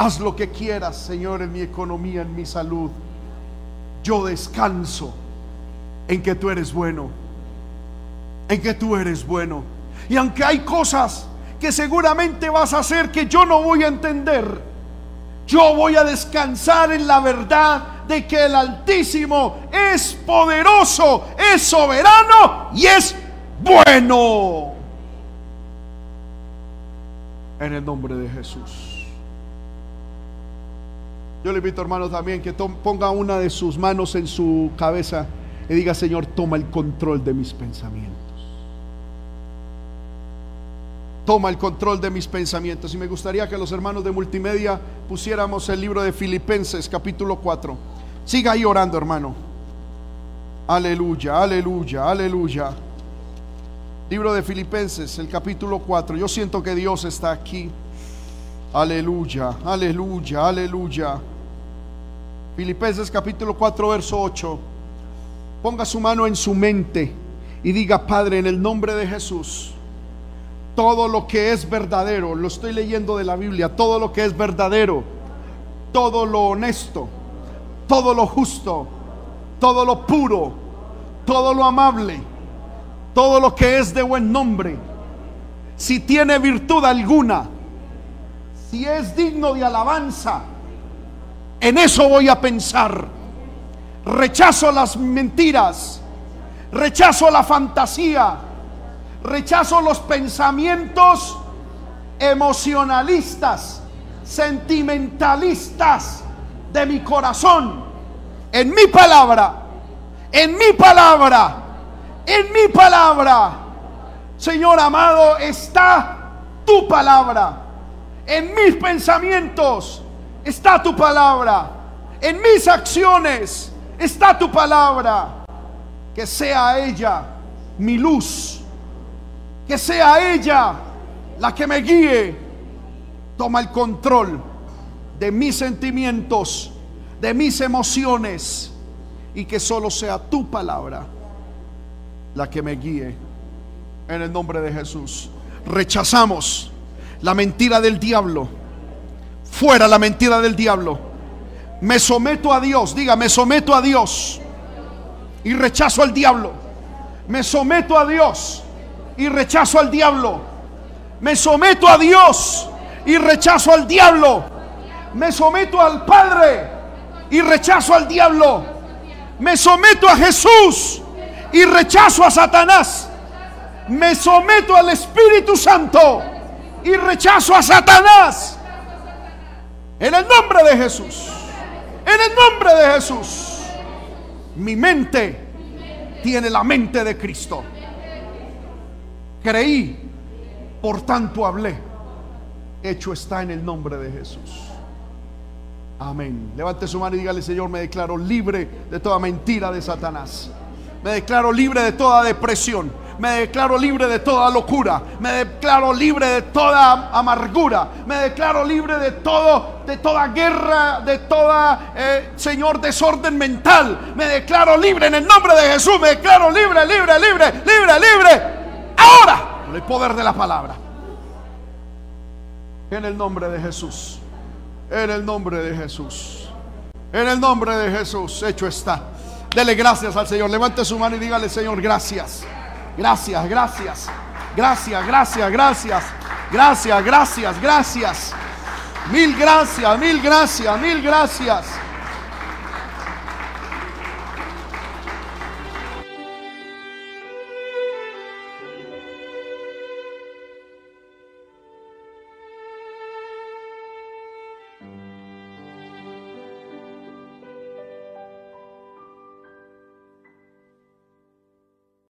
[SPEAKER 1] Haz lo que quieras, Señor, en mi economía, en mi salud. Yo descanso en que tú eres bueno. En que tú eres bueno. Y aunque hay cosas que seguramente vas a hacer que yo no voy a entender, yo voy a descansar en la verdad de que el Altísimo es poderoso, es soberano y es bueno. En el nombre de Jesús. Yo le invito, hermano, también que ponga una de sus manos en su cabeza y diga, Señor, toma el control de mis pensamientos. Toma el control de mis pensamientos. Y me gustaría que los hermanos de multimedia pusiéramos el libro de Filipenses, capítulo 4. Siga ahí orando, hermano. Aleluya, aleluya, aleluya. Libro de Filipenses, el capítulo 4. Yo siento que Dios está aquí. Aleluya, aleluya, aleluya. Filipenses capítulo 4, verso 8. Ponga su mano en su mente y diga, Padre, en el nombre de Jesús, todo lo que es verdadero, lo estoy leyendo de la Biblia, todo lo que es verdadero, todo lo honesto, todo lo justo, todo lo puro, todo lo amable, todo lo que es de buen nombre, si tiene virtud alguna, si es digno de alabanza, en eso voy a pensar. Rechazo las mentiras, rechazo la fantasía, rechazo los pensamientos emocionalistas, sentimentalistas de mi corazón. En mi palabra, en mi palabra, en mi palabra, Señor amado, está tu palabra. En mis pensamientos está tu palabra. En mis acciones está tu palabra. Que sea ella mi luz. Que sea ella la que me guíe. Toma el control de mis sentimientos, de mis emociones. Y que solo sea tu palabra la que me guíe. En el nombre de Jesús. Rechazamos la mentira del diablo. Fuera la mentira del diablo. Me someto a Dios. Diga, me someto a Dios. Y rechazo al diablo. Me someto a Dios. Y rechazo al diablo. Me someto a Dios. Y rechazo al diablo. Me someto al Padre. Y rechazo al diablo. Me someto a Jesús. Y rechazo a Satanás. Me someto al Espíritu Santo y rechazo a Satanás. En el nombre de Jesús. En el nombre de Jesús. Mi mente tiene la mente de Cristo. Creí, por tanto hablé. Hecho está en el nombre de Jesús. Amén. Levante su mano y dígale, Señor, me declaro libre de toda mentira de Satanás. Me declaro libre de toda depresión. Me declaro libre de toda locura, me declaro libre de toda amargura, me declaro libre de todo, de toda guerra, de toda, eh, Señor, desorden mental, me declaro libre en el nombre de Jesús, me declaro libre, libre, libre, libre, libre, ahora, con el poder de la palabra, en el nombre de Jesús, en el nombre de Jesús, en el nombre de Jesús, hecho está. Dele gracias al Señor. Levante su mano y dígale, Señor, gracias. Gracias, gracias. Gracias, gracias, gracias. Gracias, gracias, gracias. Mil gracias, mil gracias, mil gracias.